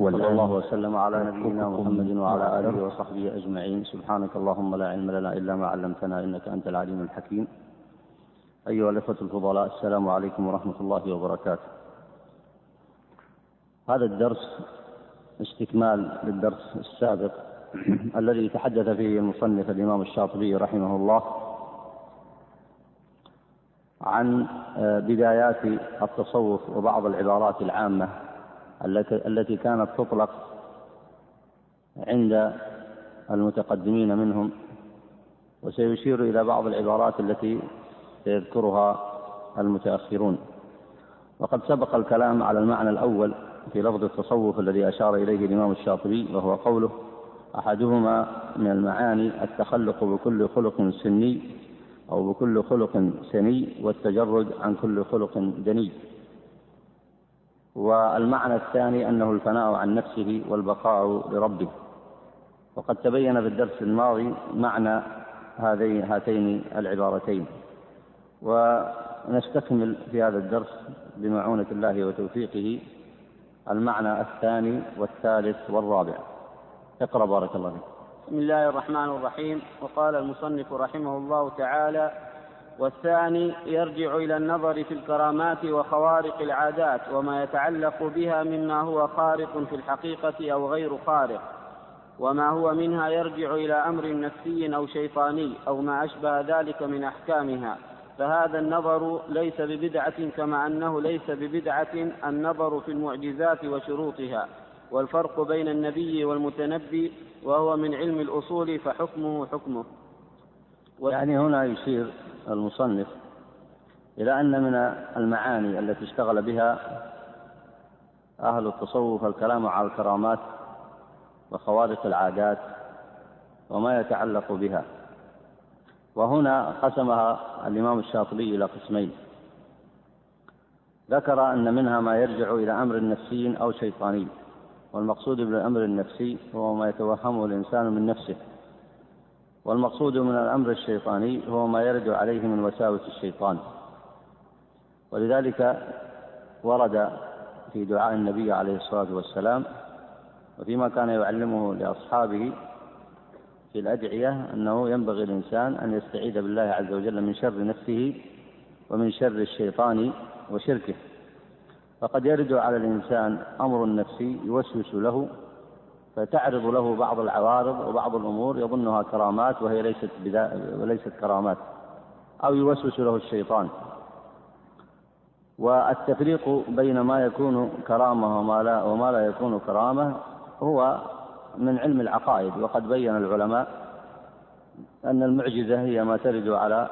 صلى الله وسلم على نبينا محمد وعلى آله وصحبه أجمعين. سبحانك اللهم لا علم لنا إلا ما علمتنا إنك أنت العليم الحكيم. أيها الأخوة الفضلاء السلام عليكم ورحمة الله وبركاته. هذا الدرس استكمال للدرس السابق الذي تحدث فيه المصنف الإمام الشاطبي رحمه الله عن بدايات التصوف وبعض العبارات العامة. التي كانت تطلق عند المتقدمين منهم وسيشير إلى بعض العبارات التي سيذكرها المتأخرون. وقد سبق الكلام على المعنى الأول في لفظ التصوف الذي أشار إليه الإمام الشاطبي وهو قوله أحدهما من المعاني التخلق بكل خلق سني أو بكل خلق سني والتجرد عن كل خلق دني. والمعنى الثاني أنه الفناء عن نفسه والبقاء لربه. وقد تبين في الدرس الماضي معنى هذين هاتين العبارتين. ونستكمل في هذا الدرس بمعونة الله وتوفيقه المعنى الثاني والثالث والرابع. اقرأ بارك الله فيك. بسم الله الرحمن الرحيم. وقال المصنف رحمه الله تعالى والثاني يرجع إلى النظر في الكرامات وخوارق العادات وما يتعلق بها مما هو خارق في الحقيقة أو غير خارق وما هو منها يرجع إلى أمر نفسي أو شيطاني أو ما أشبه ذلك من أحكامها. فهذا النظر ليس ببدعة كما أنه ليس ببدعة النظر في المعجزات وشروطها. والفرق بين النبي والمتنبي وهو من علم الأصول فحكمه حكمه. يعني هنا يشير المصنف إلى أن من المعاني التي اشتغل بها أهل التصوف الكلام على الكرامات وخوارق العادات وما يتعلق بها. وهنا قسمها الإمام الشاطبي إلى قسمين. ذكر أن منها ما يرجع إلى أمر نفسي أو شيطاني والمقصود بالأمر النفسي هو ما يتوهمه الإنسان من نفسه. والمقصود من الأمر الشيطاني هو ما يرد عليه من وساوس الشيطان. ولذلك ورد في دعاء النبي عليه الصلاة والسلام وفيما كان يعلمه لأصحابه في الأدعية أنه ينبغي الإنسان أن يستعيذ بالله عز وجل من شر نفسه ومن شر الشيطان وشركه. فقد يرد على الإنسان أمر نفسي يوسوس له فتعرض له بعض العوارض وبعض الأمور يظنها كرامات وهي ليست وليست كرامات أو يوسوس له الشيطان. والتفريق بين ما يكون كرامة وما لا وما لا يكون كرامة هو من علم العقائد. وقد بين العلماء أن المعجزة هي ما ترد على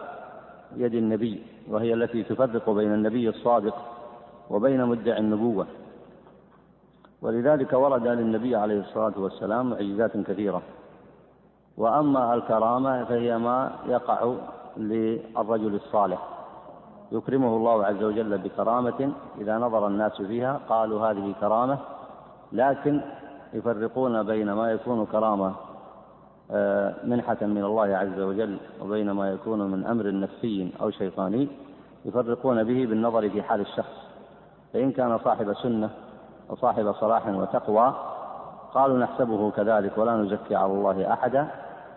يد النبي وهي التي تفرق بين النبي الصادق وبين مدعي النبوة. ولذلك ورد للنبي عليه الصلاة والسلام معجزات كثيرة. وأما الكرامة فهي ما يقع للرجل الصالح. يكرمه الله عز وجل بكرامة إذا نظر الناس فيها قالوا هذه كرامة لكن يفرقون بين ما يكون كرامة آه، منحة من الله عز وجل وبين ما يكون من أمر نفسي أو شيطاني يفرقون به بالنظر في حال الشخص. فإن كان صاحب سنة وصاحب صلاح وتقوى قالوا نحسبه كذلك ولا نزكي على الله أحدا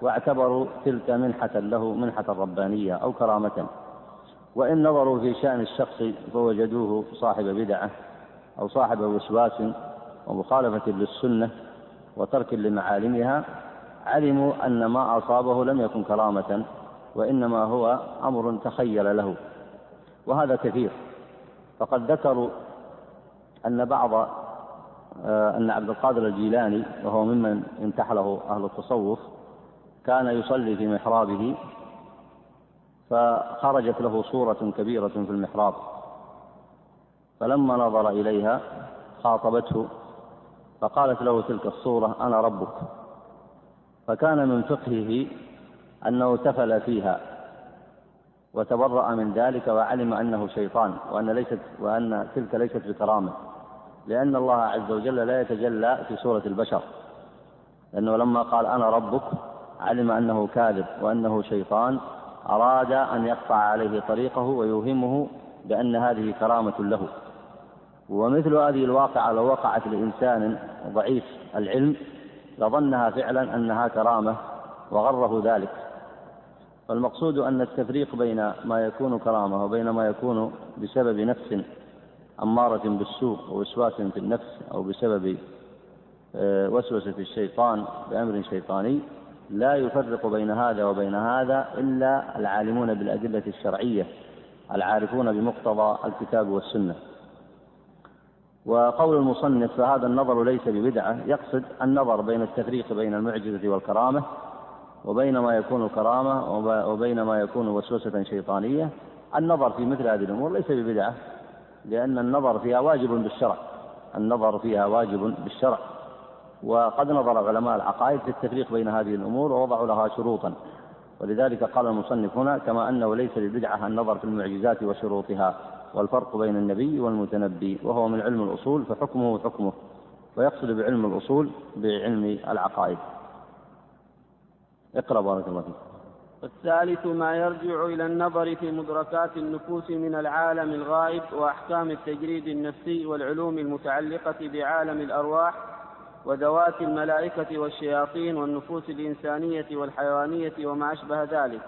واعتبروا تلك منحة له منحة ربانية أو كرامة. وإن نظروا في شأن الشخص فوجدوه صاحب بدعة أو صاحب وسواس ومخالفة للسنة وترك لمعالمها علموا أن ما أصابه لم يكن كرامة وإنما هو أمر تخيل له. وهذا كثير. فقد ذكروا أن بعض أن عبد القادر الجيلاني وهو ممن انتحله أهل التصوف كان يصلي في محرابه فخرجت له صورة كبيرة في المحراب. فلما نظر إليها خاطبته فقالت له تلك الصورة أنا ربك. فكان من فقهه أنه تفل فيها وتبرأ من ذلك وعلم أنه شيطان وأن ليست وأن تلك ليست بكرامة. لأن الله عز وجل لا يتجلى في صورة البشر. لأنه لما قال أنا ربك علم أنه كاذب وأنه شيطان أراد أن يقطع عليه طريقه ويوهمه بأن هذه كرامة له. ومثل هذه الواقعة لو وقعت لإنسان ضعيف العلم لظنها فعلا أنها كرامة وغره ذلك. فالمقصود أن التفريق بين ما يكون كرامة وبين ما يكون بسبب نفس أمارة بالسوء ووسواس في النفس أو بسبب آه، وسوسة الشيطان بأمر شيطاني لا يفرق بين هذا وبين هذا إلا العالمون بالأدلة الشرعية العارفون بمقتضى الكتاب والسنة. وقول المصنف فهذا النظر ليس ببدعة يقصد النظر بين التفريق بين المعجزة والكرامة وبين ما يكون كرامة وبين ما يكون وسوسة شيطانية. النظر في مثل هذه الأمور ليس ببدعة. لأن النظر فيها واجب بالشرع. النظر فيها واجب بالشرع. وقد نظر علماء العقائد في التفريق بين هذه الأمور ووضعوا لها شروطا. ولذلك قال المصنف هنا كما أنه ليس ببدعة النظر في المعجزات وشروطها. والفرق بين النبي والمتنبي وهو من علم الأصول فحكمه حكمه. ويقصد بعلم الأصول بعلم العقائد. اقرأ بارك الله فيك. والثالث ما يرجع إلى النظر في مدركات النفوس من العالم الغائب وأحكام التجريد النفسي والعلوم المتعلقة بعالم الأرواح وذوات الملائكة والشياطين والنفوس الإنسانية والحيوانية وما أشبه ذلك.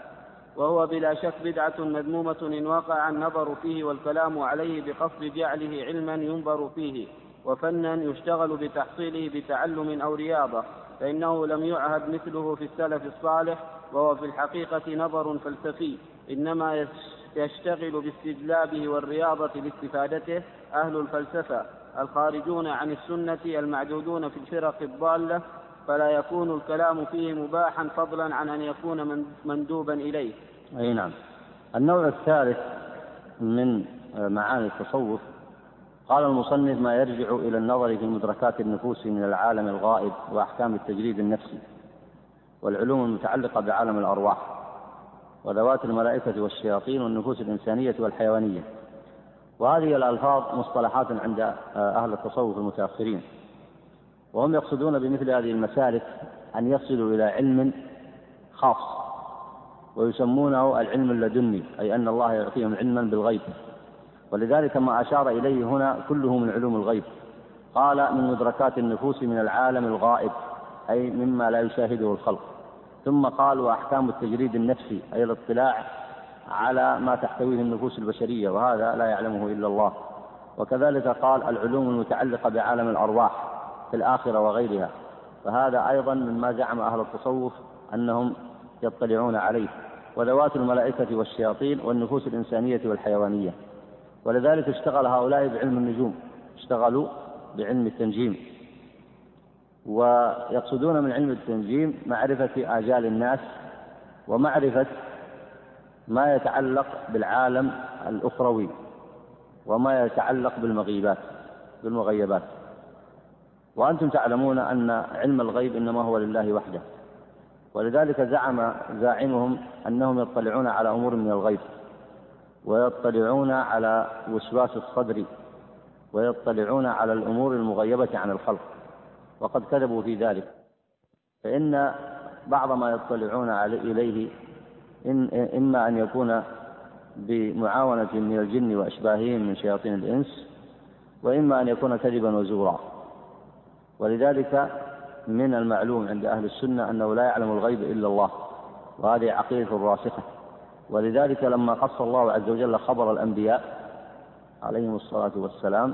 وهو بلا شك بدعة مذمومة إن وقع النظر فيه والكلام عليه بقصد جعله علما ينظر فيه وفنا يشتغل بتحصيله بتعلم أو رياضة فإنه لم يعهد مثله في السلف الصالح وهو في الحقيقة نظر فلسفي إنما يشتغل باستجلابه والرياضة لاستفادته أهل الفلسفة الخارجون عن السنة المعدودون في الفرق الضالة فلا يكون الكلام فيه مباحا فضلا عن أن يكون مندوبا إليه. أي نعم. النوع الثالث من معاني التصوف قال المصنف ما يرجع إلى النظر في مدركات النفوس من العالم الغائب وأحكام التجريد النفسي. والعلوم المتعلقة بعالم الأرواح وذوات الملائكة والشياطين والنفوس الإنسانية والحيوانية. وهذه الألفاظ مصطلحات عند أهل التصوف المتأخرين. وهم يقصدون بمثل هذه المسالك أن يصلوا إلى علم خاص ويسمونه العلم اللدني أي أن الله يعطيهم علما بالغيب. ولذلك ما أشار إليه هنا كله من علوم الغيب. قال من مدركات النفوس من العالم الغائب أي مما لا يشاهده الخلق. ثم قال وأحكام التجريد النفسي أي الاطلاع على ما تحتويه النفوس البشرية وهذا لا يعلمه إلا الله. وكذلك قال العلوم المتعلقة بعالم الأرواح في الآخرة وغيرها. فهذا أيضا مما زعم أهل التصوف أنهم يطلعون عليه. وذوات الملائكة والشياطين والنفوس الإنسانية والحيوانية. ولذلك اشتغل هؤلاء بعلم النجوم اشتغلوا بعلم التنجيم. ويقصدون من علم التنجيم معرفة آجال الناس ومعرفة ما يتعلق بالعالم الأخروي وما يتعلق بالمغيبات بالمغيبات. وأنتم تعلمون أن علم الغيب إنما هو لله وحده. ولذلك زعم زاعمهم أنهم يطلعون على أمور من الغيب ويطلعون على وسواس الصدر ويطلعون على الأمور المغيبة عن الخلق. وقد كذبوا في ذلك. فإن بعض ما يطلعون إليه إن إما أن يكون بمعاونة من الجن وأشباههم من شياطين الإنس وإما أن يكون كذبا وزورا. ولذلك من المعلوم عند أهل السنة أنه لا يعلم الغيب إلا الله وهذه عقيدة راسخة. ولذلك لما قص الله عز وجل خبر الأنبياء عليهم الصلاة والسلام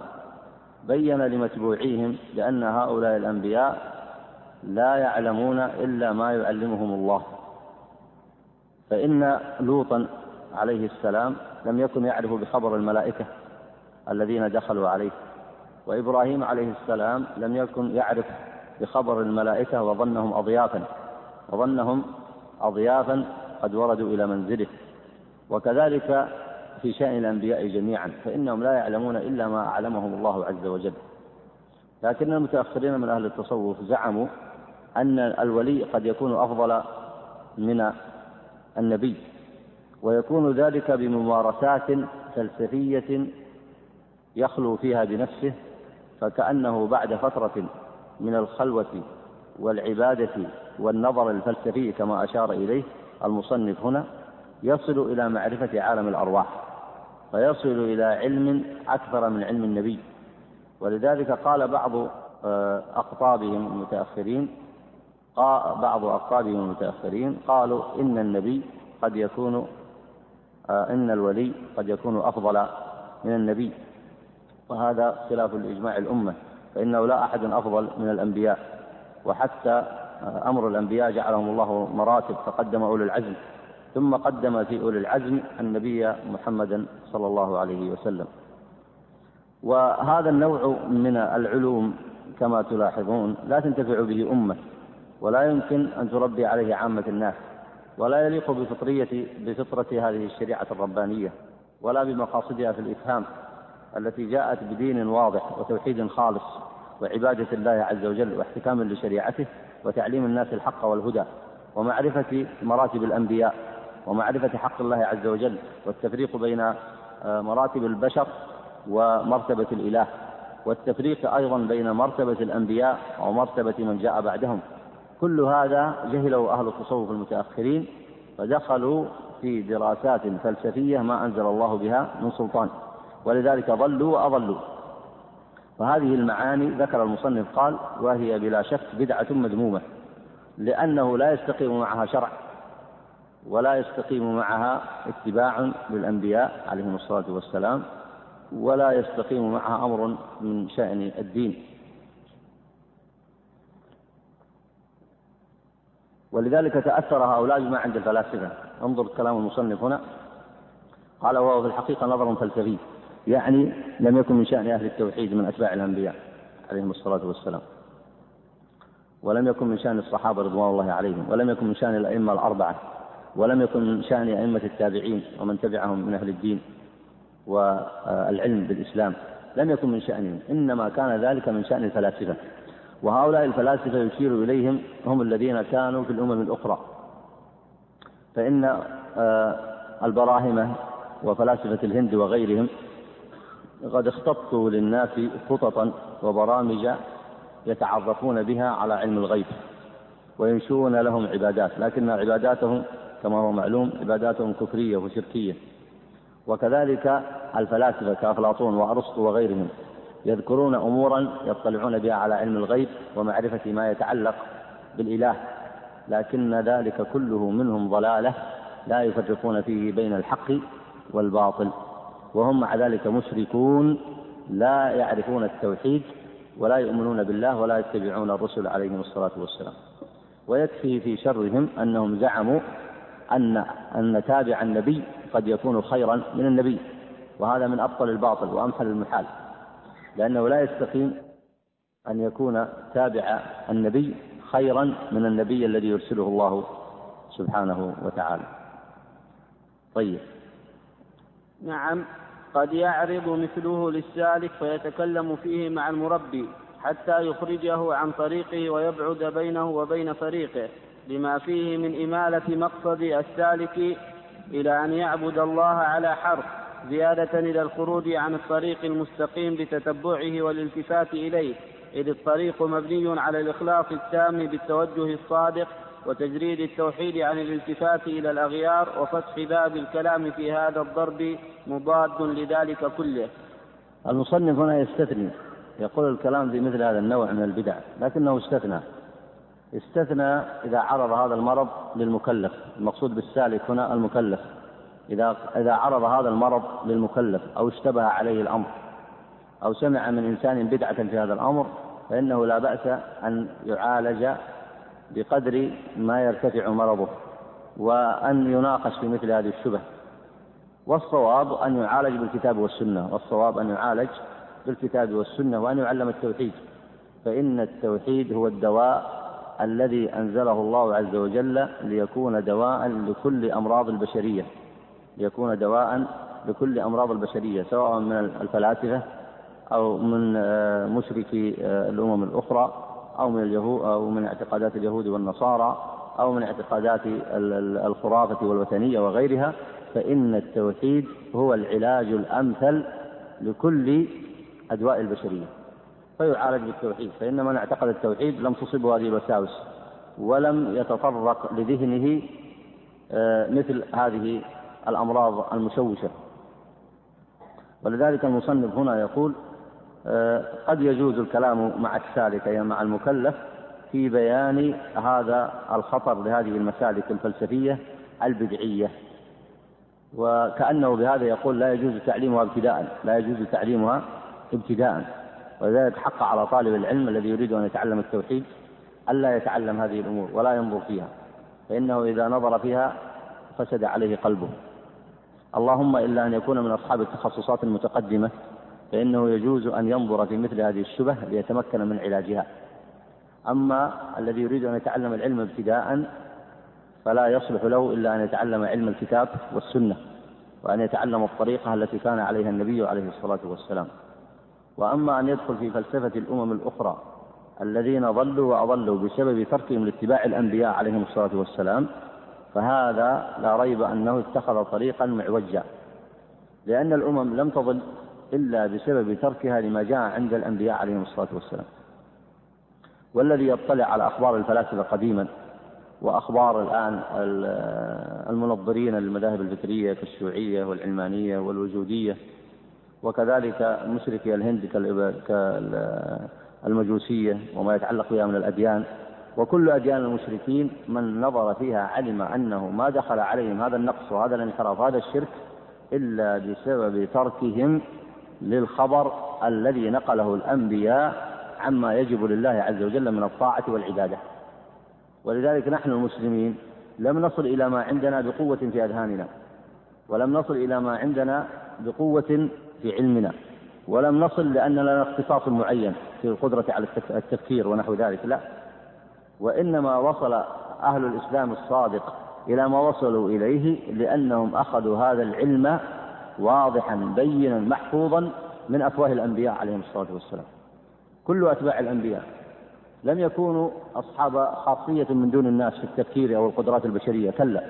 بين لمتبوعيهم بأن هؤلاء الأنبياء لا يعلمون إلا ما يعلمهم الله. فإن لوطا عليه السلام لم يكن يعرف بخبر الملائكة الذين دخلوا عليه وإبراهيم عليه السلام لم يكن يعرف بخبر الملائكة وظنهم أضيافا وظنهم أضيافا قد وردوا إلى منزله. وكذلك في شأن الأنبياء جميعا فإنهم لا يعلمون إلا ما أعلمهم الله عز وجل. لكن المتأخرين من أهل التصوف زعموا أن الولي قد يكون أفضل من النبي ويكون ذلك بممارسات فلسفية يخلو فيها بنفسه فكأنه بعد فترة من الخلوة والعبادة والنظر الفلسفي كما أشار إليه المصنف هنا يصل إلى معرفة عالم الأرواح. فيصل إلى علم أكثر من علم النبي. ولذلك قال بعض آه، أقطابهم المتأخرين بعض أقطابهم المتأخرين قالوا إن النبي قد يكون آه، إن الولي قد يكون أفضل من النبي. وهذا خلاف الإجماع الأمة فإنه لا أحد أفضل من الأنبياء. وحتى آه، أمر الأنبياء جعلهم الله مراتب فقدم أولي العزم. ثم قدم في أولي العزم النبي محمدا صلى الله عليه وسلم. وهذا النوع من العلوم كما تلاحظون لا تنتفع به أمة ولا يمكن أن تربي عليه عامة الناس ولا يليق بفطرية بفطرة هذه الشريعة الربانية ولا بمقاصدها في الإفهام التي جاءت بدين واضح وتوحيد خالص وعبادة الله عز وجل واحتكام لشريعته وتعليم الناس الحق والهدى ومعرفة مراتب الأنبياء. ومعرفة حق الله عز وجل والتفريق بين آه، مراتب البشر ومرتبة الإله والتفريق أيضا بين مرتبة الأنبياء ومرتبة من جاء بعدهم. كل هذا جهله أهل التصوف المتأخرين فدخلوا في دراسات فلسفية ما أنزل الله بها من سلطان ولذلك ضلوا وأضلوا. فهذه المعاني ذكر المصنف قال وهي بلا شك بدعة مذمومة لأنه لا يستقيم معها شرع ولا يستقيم معها اتباع للأنبياء عليهم الصلاة والسلام ولا يستقيم معها أمر من شأن الدين. ولذلك تأثر هؤلاء بما عند الفلاسفة. انظر كلام المصنف هنا. قال وهو في الحقيقة نظر فلسفي يعني لم يكن من شأن أهل التوحيد من أتباع الأنبياء عليهم الصلاة والسلام. ولم يكن من شأن الصحابة رضوان الله عليهم ولم يكن من شأن الأئمة الأربعة. ولم يكن من شأن أئمة التابعين ومن تبعهم من أهل الدين والعلم بالإسلام لم يكن من شأنهم إنما كان ذلك من شأن الفلاسفة. وهؤلاء الفلاسفة يشير إليهم هم الذين كانوا في الأمم الأخرى. فإن آه، البراهمة وفلاسفة الهند وغيرهم قد اختطوا للناس خططا وبرامج يتعرفون بها على علم الغيب وينشؤون لهم عبادات لكن عباداتهم كما هو معلوم عباداتهم كفرية وشركية. وكذلك الفلاسفة كأفلاطون وأرسطو وغيرهم يذكرون أمورا يطلعون بها على علم الغيب ومعرفة ما يتعلق بالإله لكن ذلك كله منهم ضلالة لا يفرقون فيه بين الحق والباطل. وهم مع ذلك مشركون لا يعرفون التوحيد ولا يؤمنون بالله ولا يتبعون الرسل عليهم الصلاة والسلام. ويكفي في شرهم أنهم زعموا أن أن تابع النبي قد يكون خيرا من النبي وهذا من أبطل الباطل وأمثل المحال لأنه لا يستقيم أن يكون تابع النبي خيرا من النبي الذي يرسله الله سبحانه وتعالى. طيب. نعم قد يعرض مثله للسالك فيتكلم فيه مع المربي حتى يخرجه عن طريقه ويبعد بينه وبين طريقه لما فيه من إمالة مقصد السالك إلى أن يعبد الله على حرف زيادة إلى الخروج عن الطريق المستقيم بتتبعه والالتفات إليه إذ الطريق مبني على الإخلاص التام بالتوجه الصادق وتجريد التوحيد عن الالتفات إلى الأغيار وفتح باب الكلام في هذا الضرب مضاد لذلك كله. المصنف هنا يستثني يقول الكلام في مثل هذا النوع من البدع لكنه استثنى. استثنى إذا عرض هذا المرض للمكلف. المقصود بالسالك هنا المكلف. إذا إذا عرض هذا المرض للمكلف أو اشتبه عليه الأمر أو سمع من إنسان بدعة في هذا الأمر فإنه لا بأس أن يعالج بقدر ما يرتفع مرضه وأن يناقش في مثل هذه الشبه والصواب أن يعالج بالكتاب والسنة. والصواب أن يعالج بالكتاب والسنة وأن يعلم التوحيد. فإن التوحيد هو الدواء الذي أنزله الله عز وجل ليكون دواء لكل أمراض البشرية. ليكون دواء لكل أمراض البشرية سواء من الفلاسفة أو من آه، مشركي آه، الأمم الأخرى أو من اليهود أو من اعتقادات اليهود والنصارى أو من اعتقادات الخرافة والوثنية وغيرها فإن التوحيد هو العلاج الأمثل لكل أدواء البشرية. فيعالج بالتوحيد فإن من اعتقد التوحيد لم تصبه هذه الوساوس ولم يتطرق لذهنه آه، مثل هذه الأمراض المشوشة. ولذلك المصنف هنا يقول آه، قد يجوز الكلام مع السالك أي مع المكلف في بيان هذا الخطر لهذه المسالك الفلسفية البدعية. وكأنه بهذا يقول لا يجوز تعليمها ابتداء لا يجوز تعليمها ابتداء. ولذلك حق على طالب العلم الذي يريد أن يتعلم التوحيد ألا يتعلم هذه الأمور ولا ينظر فيها فإنه إذا نظر فيها فسد عليه قلبه. اللهم إلا أن يكون من أصحاب التخصصات المتقدمة فإنه يجوز أن ينظر في مثل هذه الشبه ليتمكن من علاجها. أما الذي يريد أن يتعلم العلم ابتداء فلا يصلح له إلا أن يتعلم علم الكتاب والسنة وأن يتعلم الطريقة التي كان عليها النبي عليه الصلاة والسلام. وأما أن يدخل في فلسفة الأمم الأخرى الذين ضلوا وأضلوا بسبب تركهم لاتباع الأنبياء عليهم الصلاة والسلام فهذا لا ريب أنه اتخذ طريقا معوجا لأن الأمم لم تضل إلا بسبب تركها لما جاء عند الأنبياء عليهم الصلاة والسلام. والذي يطلع على أخبار الفلاسفة قديما وأخبار الآن المنظرين للمذاهب الفكرية كالشيوعية والعلمانية والوجودية وكذلك مشركي الهند كالمجوسية وما يتعلق بها من الأديان. وكل أديان المشركين من نظر فيها علم أنه ما دخل عليهم هذا النقص وهذا الانحراف هذا الشرك إلا بسبب تركهم للخبر الذي نقله الأنبياء عما يجب لله عز وجل من الطاعة والعبادة. ولذلك نحن المسلمين لم نصل إلى ما عندنا بقوة في أذهاننا ولم نصل إلى ما عندنا بقوة في علمنا. ولم نصل لأن لنا اختصاص معين في القدرة على التفكير ونحو ذلك لا. وإنما وصل أهل الإسلام الصادق إلى ما وصلوا إليه لأنهم أخذوا هذا العلم واضحا بينا محفوظا من أفواه الأنبياء عليهم الصلاة والسلام. كل أتباع الأنبياء لم يكونوا أصحاب خاصية من دون الناس في التفكير أو القدرات البشرية كلا.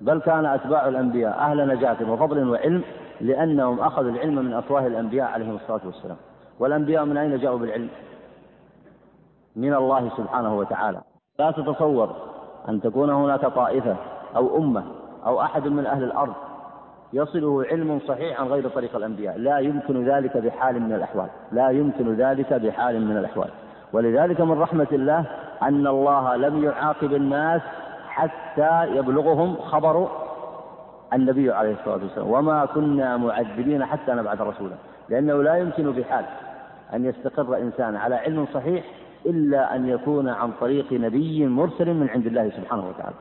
بل كان أتباع الأنبياء أهل نجاة وفضل وعلم لأنهم أخذوا العلم من أفواه الأنبياء عليهم الصلاة والسلام. والأنبياء من أين جاءوا بالعلم؟ من الله سبحانه وتعالى. لا تتصور أن تكون هناك طائفة أو أمة أو أحد من أهل الأرض يصله علم صحيح عن غير طريق الأنبياء. لا يمكن ذلك بحال من الأحوال. لا يمكن ذلك بحال من الأحوال. ولذلك من رحمة الله أن الله لم يعاقب الناس حتى يبلغهم خبر النبي عليه الصلاة والسلام. وما كنا معذبين حتى نبعث رسولا. لأنه لا يمكن بحال أن يستقر إنسان على علم صحيح إلا أن يكون عن طريق نبي مرسل من عند الله سبحانه وتعالى.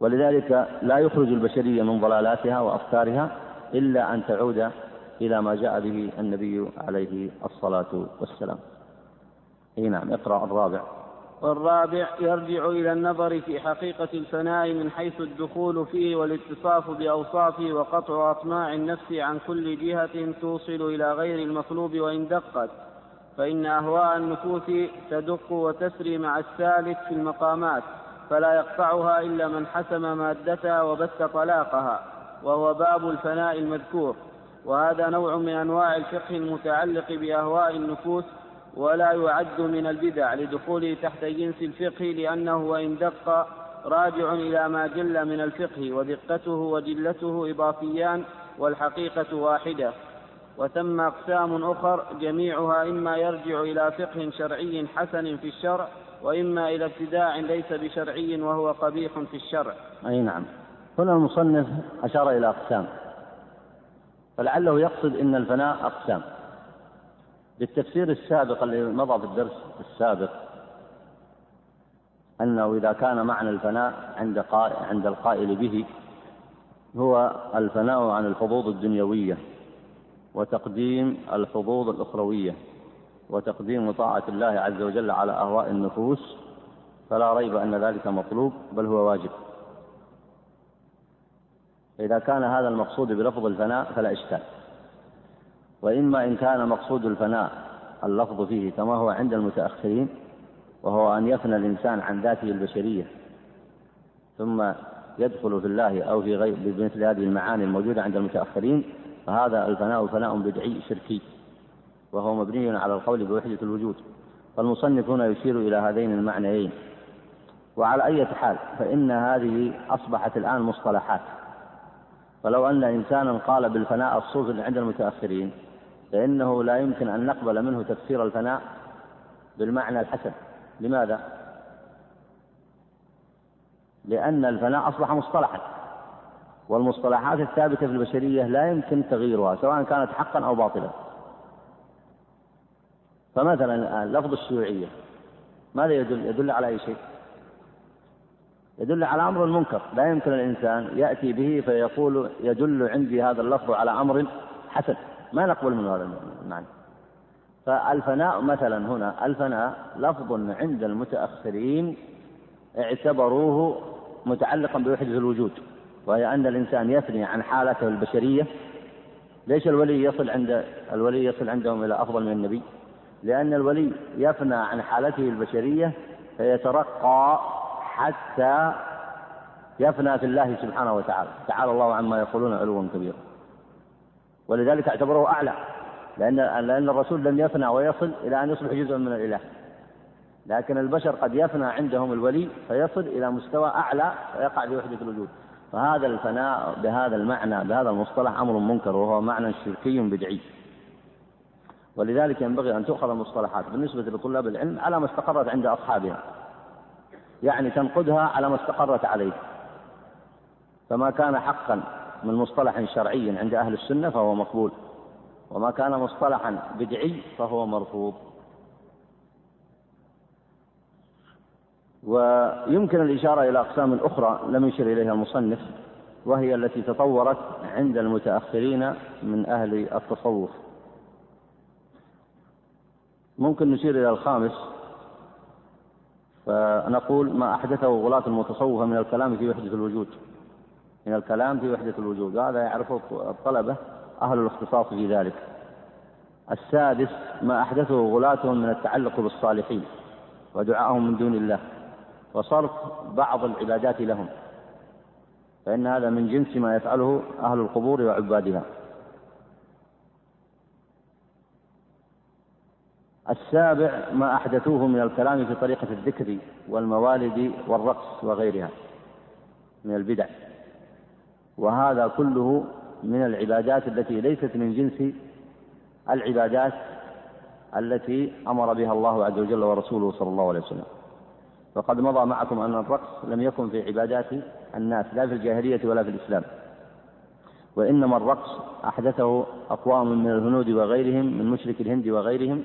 ولذلك لا يخرج البشرية من ضلالاتها وأفكارها إلا أن تعود إلى ما جاء به النبي عليه الصلاة والسلام. اي نعم اقرأ الرابع. والرابع يرجع إلى النظر في حقيقة الفناء من حيث الدخول فيه والاتصاف بأوصافه وقطع أطماع النفس عن كل جهة توصل إلى غير المطلوب وإن دقت. فإن أهواء النفوس تدق وتسري مع السالك في المقامات فلا يقطعها إلا من حسم مادتها وبث طلاقها وهو باب الفناء المذكور. وهذا نوع من أنواع الفقه المتعلق بأهواء النفوس ولا يعد من البدع لدخوله تحت جنس الفقه لأنه وإن دق راجع إلى ما جل من الفقه ودقته وجلته إضافيان والحقيقة واحدة. وثم أقسام أخر جميعها إما يرجع إلى فقه شرعي حسن في الشرع وإما إلى ابتداع ليس بشرعي وهو قبيح في الشرع. أي نعم. هنا المصنف أشار إلى أقسام فلعله يقصد أن الفناء أقسام. بالتفسير السابق الذي مضى في الدرس السابق أنه إذا كان معنى الفناء عند عند القائل به هو الفناء عن الحظوظ الدنيوية وتقديم الحظوظ الأخروية وتقديم طاعة الله عز وجل على أهواء النفوس فلا ريب أن ذلك مطلوب بل هو واجب. إذا كان هذا المقصود بلفظ الفناء فلا إشكال. وإما إن كان مقصود الفناء اللفظ فيه كما هو عند المتأخرين وهو أن يفنى الإنسان عن ذاته البشرية ثم يدخل في الله أو في غير بمثل هذه المعاني الموجودة عند المتأخرين فهذا الفناء فناء بدعي شركي وهو مبني على القول بوحدة الوجود. فالمصنف هنا يشير إلى هذين المعنيين. وعلى أي حال فإن هذه أصبحت الآن مصطلحات. فلو أن إنسانا قال بالفناء الصوفي عند المتأخرين فإنه لا يمكن أن نقبل منه تفسير الفناء بالمعنى الحسن لماذا؟ لأن الفناء أصبح مصطلحا والمصطلحات الثابتة في البشرية لا يمكن تغييرها سواء كانت حقا أو باطلا فمثلا الآن لفظ الشيوعية ماذا يدل؟ يدل على أي شيء؟ يدل على أمر منكر لا يمكن الإنسان يأتي به فيقول يدل عندي هذا اللفظ على أمر حسن ما نقبل منه هذا المعنى. فالفناء مثلا هنا الفناء لفظ عند المتأخرين اعتبروه متعلقا بوحدة الوجود وهي أن الإنسان يثني عن حالته البشرية. ليش الولي يصل عند الولي يصل عندهم إلى أفضل من النبي؟ لأن الولي يفنى عن حالته البشرية فيترقى حتى يفنى في الله سبحانه وتعالى. تعالى الله عما يقولون علوا كبيرا. ولذلك اعتبره أعلى لأن لأن الرسول لم يفنى ويصل إلى أن يصبح جزءا من الإله. لكن البشر قد يفنى عندهم الولي فيصل إلى مستوى أعلى فيقع في وحدة الوجود. فهذا الفناء بهذا المعنى بهذا المصطلح أمر منكر وهو معنى شركي بدعي. ولذلك ينبغي أن تؤخذ المصطلحات بالنسبة لطلاب العلم على ما استقرت عند أصحابها. يعني تنقدها على ما استقرت عليه. فما كان حقا من مصطلح شرعي عند أهل السنة فهو مقبول. وما كان مصطلحا بدعي فهو مرفوض. ويمكن الإشارة إلى أقسام أخرى لم يشر إليها المصنف وهي التي تطورت عند المتأخرين من أهل التصوف. ممكن نشير إلى الخامس فنقول ما أحدثه غلاة المتصوفة من الكلام في وحدة الوجود. من الكلام في وحدة الوجود هذا يعرفه الطلبة أهل الاختصاص في ذلك. السادس ما أحدثه غلاتهم من التعلق بالصالحين ودعائهم من دون الله وصرف بعض العبادات لهم. فإن هذا من جنس ما يفعله أهل القبور وعبادها. السابع ما أحدثوه من الكلام في طريقة الذكر والموالد والرقص وغيرها من البدع. وهذا كله من العبادات التي ليست من جنس العبادات التي أمر بها الله عز وجل ورسوله صلى الله عليه وسلم. وقد مضى معكم أن الرقص لم يكن في عبادات الناس لا في الجاهلية ولا في الإسلام. وإنما الرقص أحدثه أقوام من الهنود وغيرهم من مشرك الهند وغيرهم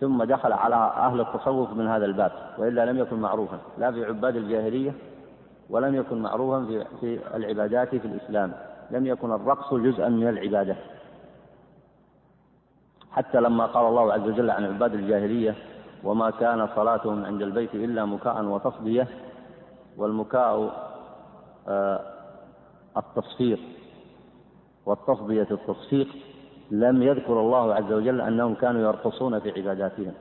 ثم دخل على أهل التصوف من هذا الباب وإلا لم يكن معروفا لا في عباد الجاهلية ولم يكن معروفا في, في العبادات في الإسلام. لم يكن الرقص جزءا من العبادة. حتى لما قال الله عز وجل عن عباد الجاهلية وما كان صلاتهم عند البيت إلا مكاء وتصدية والمكاء آه التصفير والتصدية التصفيق لم يذكر الله عز وجل أنهم كانوا يرقصون في عباداتهم.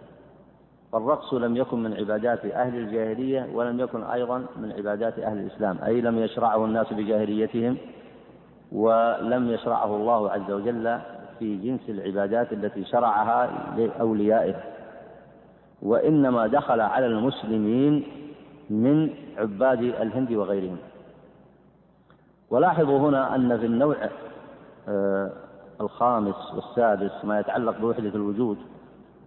فالرقص لم يكن من عبادات أهل الجاهلية ولم يكن أيضا من عبادات أهل الإسلام أي لم يشرعه الناس بجاهليتهم ولم يشرعه الله عز وجل في جنس العبادات التي شرعها لأوليائه. وإنما دخل على المسلمين من عباد الهند وغيرهم. ولاحظوا هنا أن في النوع آه، الخامس والسادس ما يتعلق بوحدة الوجود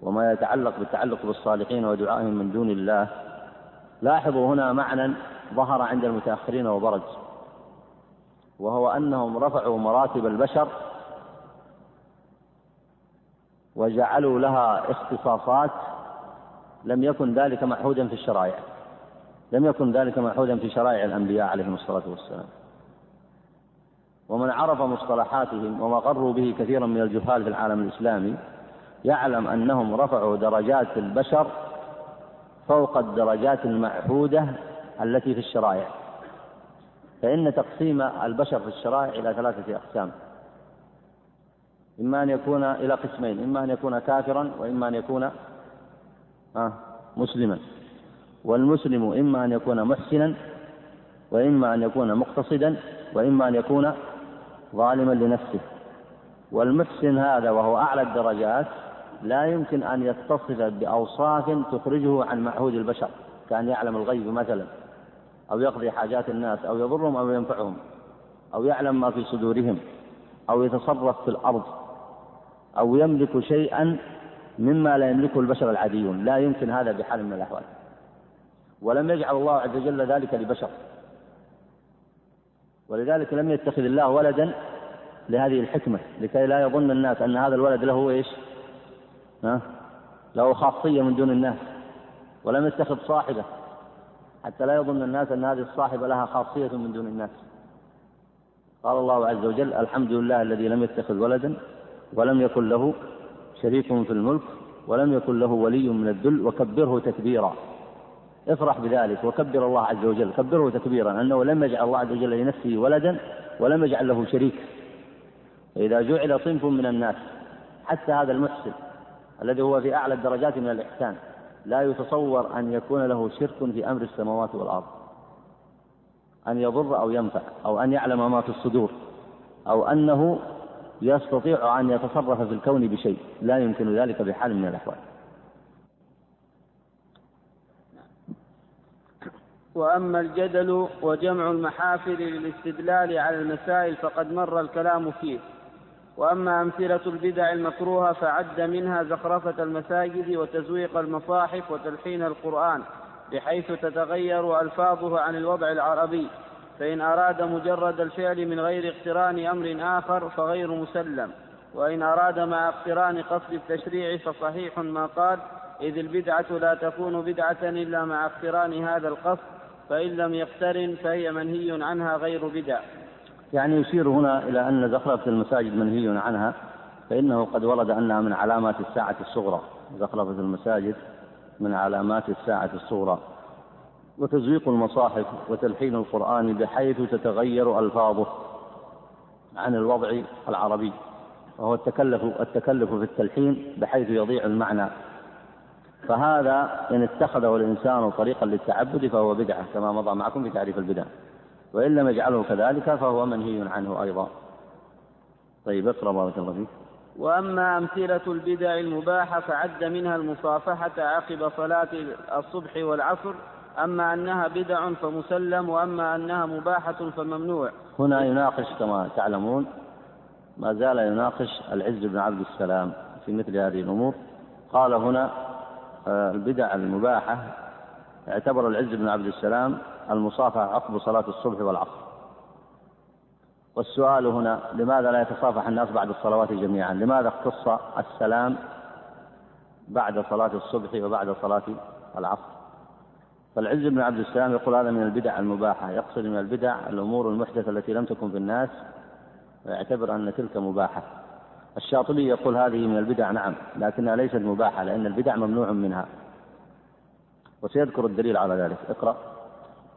وما يتعلق بالتعلق بالصالحين ودعائهم من دون الله. لاحظوا هنا معنى ظهر عند المتأخرين وبرز وهو أنهم رفعوا مراتب البشر وجعلوا لها اختصاصات لم يكن ذلك معهودا في الشرائع. لم يكن ذلك معهودا في شرائع الأنبياء عليهم الصلاة والسلام. ومن عرف مصطلحاتهم وما غروا به كثيرا من الجهال في العالم الإسلامي يعلم أنهم رفعوا درجات البشر فوق الدرجات المعهودة التي في الشرائع. فإن تقسيم البشر في الشرائع إلى ثلاثة أقسام. إما أن يكون إلى قسمين إما أن يكون كافرا وإما أن يكون مسلما. والمسلم إما أن يكون محسنا وإما أن يكون مقتصدا وإما أن يكون ظالما لنفسه. والمحسن هذا وهو أعلى الدرجات لا يمكن أن يتصف بأوصاف تخرجه عن معهود البشر كأن يعلم الغيب مثلا أو يقضي حاجات الناس أو يضرهم أو ينفعهم أو يعلم ما في صدورهم أو يتصرف في الأرض أو يملك شيئا مما لا يملكه البشر العاديون. لا يمكن هذا بحال من الأحوال. ولم يجعل الله عز وجل ذلك لبشر. ولذلك لم يتخذ الله ولدا لهذه الحكمة لكي لا يظن الناس أن هذا الولد له إيش؟ ها؟ له خاصية من دون الناس ولم يتخذ صاحبة. حتى لا يظن الناس أن هذه الصاحبة لها خاصية من دون الناس. قال الله عز وجل الحمد لله الذي لم يتخذ ولدا ولم يكن له شريك في الملك ولم يكن له ولي من الذل وكبره تكبيرا. افرح بذلك وكبر الله عز وجل. كبره تكبيرا أنه لم يجعل الله عز وجل لنفسه ولدا ولم يجعل له شريك. فإذا جعل صنف من الناس حتى هذا المحسن الذي هو في أعلى الدرجات من الإحسان. لا يتصور أن يكون له شرك في أمر السماوات والأرض. أن يضر أو ينفع أو أن يعلم ما في الصدور أو أنه يستطيع أن يتصرف في الكون بشيء. لا يمكن ذلك بحال من الأحوال. وأما الجدل وجمع المحافل للاستدلال على المسائل فقد مر الكلام فيه. وأما أمثلة البدع المكروهة فعد منها زخرفة المساجد وتزويق المصاحف وتلحين القرآن بحيث تتغير ألفاظه عن الوضع العربي. فإن أراد مجرد الفعل من غير اقتران أمر آخر فغير مسلم. وإن أراد مع اقتران قصد التشريع فصحيح ما قال إذ البدعة لا تكون بدعة إلا مع اقتران هذا القصد فإن لم يقترن فهي منهي عنها غير بدع. يعني يشير هنا إلى أن زخرفة المساجد منهي عنها فإنه قد ورد أنها من علامات الساعة الصغرى. زخرفة المساجد من علامات الساعة الصغرى. وتزويق المصاحف وتلحين القرآن بحيث تتغير ألفاظه عن الوضع العربي. وهو التكلف التكلف في التلحين بحيث يضيع المعنى. فهذا إن اتخذه الإنسان طريقا للتعبد فهو بدعة كما مضى معكم في تعريف البدع. وإن لم يجعله كذلك فهو منهي عنه أيضا. طيب اقرأ بارك الله فيك. وأما أمثلة البدع المباحة فعد منها المصافحة عقب صلاة الصبح والعصر. أما أنها بدع فمسلم وأما أنها مباحة فممنوع. هنا يناقش كما تعلمون ما زال يناقش العز بن عبد السلام في مثل هذه الأمور. قال هنا آه، البدع المباحة اعتبر العز بن عبد السلام المصافحة عقب صلاة الصبح والعصر. والسؤال هنا لماذا لا يتصافح الناس بعد الصلوات جميعا؟ لماذا اختص السلام بعد صلاة الصبح وبعد صلاة العصر؟ فالعز بن عبد السلام يقول هذا من البدع المباحة. يقصد من البدع الأمور المحدثة التي لم تكن في الناس ويعتبر أن تلك مباحة. الشاطبي يقول هذه من البدع نعم لكنها ليست مباحة لأن البدع ممنوع منها. وسيذكر الدليل على ذلك. اقرأ.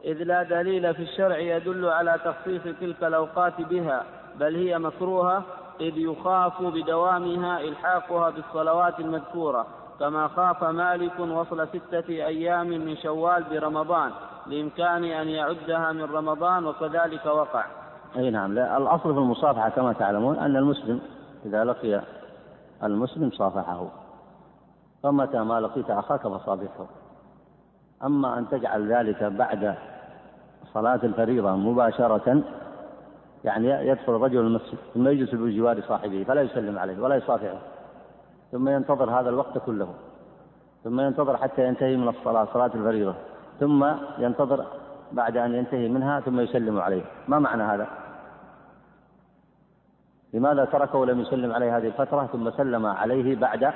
إذ لا دليل في الشرع يدل على تخصيص تلك الأوقات بها بل هي مكروهة إذ يخاف بدوامها إلحاقها بالصلوات المذكورة كما خاف مالك وصل ستة أيام من شوال برمضان لإمكان أن يعدها من رمضان وكذلك وقع. أي نعم لا الأصل في المصافحة كما تعلمون أن المسلم إذا لقي المسلم صافحه فمتى ما لقيت أخاك فصافحه. أما أن تجعل ذلك بعد صلاة الفريضة مباشرة يعني يدخل الرجل المسجد ثم يجلس بجوار صاحبه فلا يسلم عليه ولا يصافحه. ثم ينتظر هذا الوقت كله. ثم ينتظر حتى ينتهي من الصلاة صلاة الفريضة. ثم ينتظر بعد أن ينتهي منها ثم يسلم عليه. ما معنى هذا؟ لماذا تركه ولم يسلم عليه هذه الفترة؟ ثم سلم عليه بعد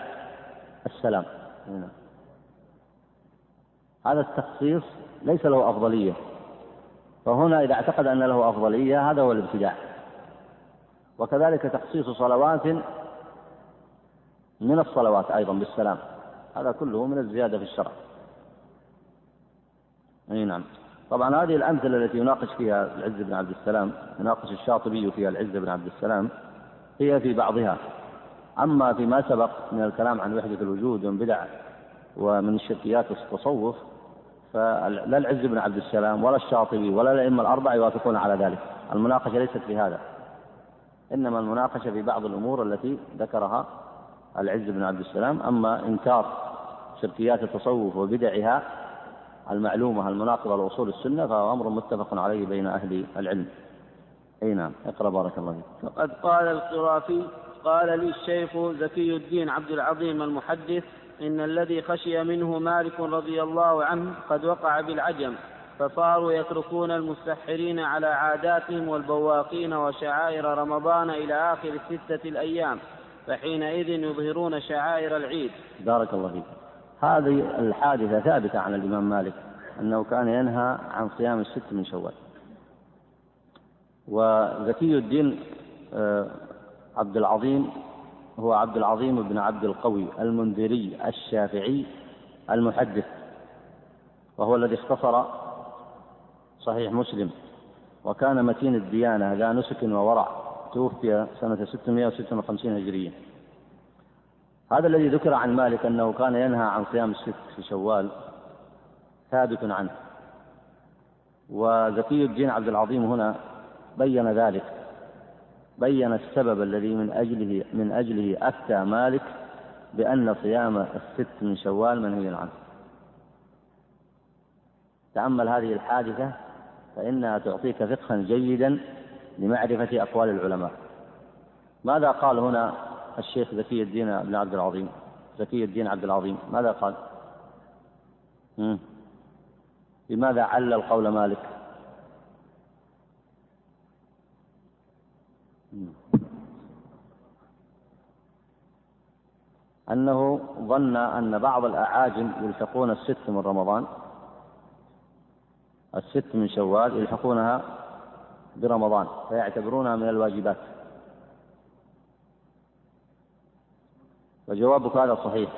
السلام. هنا. هذا التخصيص ليس له أفضلية. فهنا إذا اعتقد أن له أفضلية هذا هو الابتداع. وكذلك تخصيص صلوات من الصلوات أيضا بالسلام. هذا كله من الزيادة في الشرع. أي نعم. طبعا هذه الأمثلة التي يناقش فيها العز بن عبد السلام يناقش الشاطبي فيها العز بن عبد السلام هي في بعضها. أما فيما سبق من الكلام عن وحدة الوجود ومن بدع ومن الشركيات التصوف فلا العز بن عبد السلام ولا الشاطبي ولا الأئمة الأربعة يوافقون على ذلك. المناقشة ليست في هذا إنما المناقشة في بعض الأمور التي ذكرها العز بن عبد السلام أما إنكار شركيات التصوف وبدعها المعلومة المناقضة لأصول السنة فهو أمر متفق عليه بين أهل العلم. أي نعم. اقرأ بارك الله فيك. فقد قال القرافي قال لي الشيخ زكي الدين عبد العظيم المحدث إن الذي خشي منه مالك رضي الله عنه قد وقع بالعجم فصاروا يتركون المستحرين على عاداتهم والبواقين وشعائر رمضان إلى آخر الستة الأيام فحينئذ يظهرون شعائر العيد. بارك الله فيك. هذه الحادثة ثابتة عن الإمام مالك أنه كان ينهى عن صيام الست من شوال. وزكي الدين آه، عبد العظيم هو عبد العظيم بن عبد القوي المنذري الشافعي المحدث وهو الذي اختصر صحيح مسلم. وكان متين الديانة ذا نسك وورع توفي سنة 656 هجرية. هذا الذي ذكر عن مالك أنه كان ينهى عن صيام الست في شوال ثابت عنه. وزكي الدين عبد العظيم هنا بين ذلك. بين السبب الذي من أجله من أجله أفتى مالك بأن صيام الست من شوال منهي عنه. تأمل هذه الحادثة فإنها تعطيك فقها جيدا لمعرفة أقوال العلماء. ماذا قال هنا الشيخ زكي الدين بن عبد العظيم؟ زكي الدين عبد العظيم ماذا قال؟ لماذا علل قول مالك؟ أنه ظن أن بعض الأعاجم يلحقون الست من رمضان الست من شوال يلحقونها برمضان فيعتبرونها من الواجبات. وجوابك هذا صحيح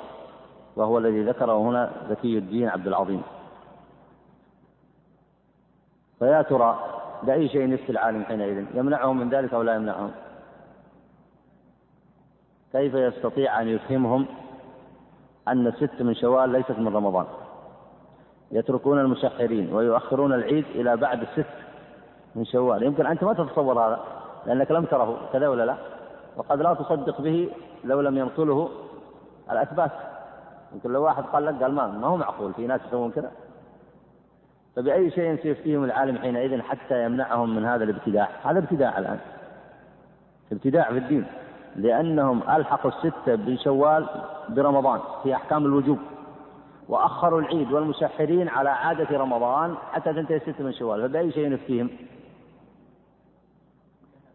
وهو الذي ذكره هنا زكي الدين عبد العظيم. فيا ترى بأي شيء يفتي العالم حينئذ يمنعهم من ذلك أو لا يمنعهم؟ كيف يستطيع أن يفهمهم أن الست من شوال ليست من رمضان؟ يتركون المسحرين ويؤخرون العيد إلى بعد الست من شوال. يمكن أنت ما تتصور هذا لأنك لم تره كذا ولا لا؟ وقد لا تصدق به لو لم ينقله الأثبات. يمكن لو واحد قال لك قال ما ما هو معقول في ناس يسوون كذا. فبأي شيء سيفتيهم العالم حينئذ حتى يمنعهم من هذا الابتداع؟ هذا ابتداع الآن. ابتداع في الدين. لأنهم ألحقوا الستة بشوال برمضان في أحكام الوجوب. وأخروا العيد والمسحرين على عادة رمضان حتى تنتهي الستة من شوال. فبأي شيء نفتيهم؟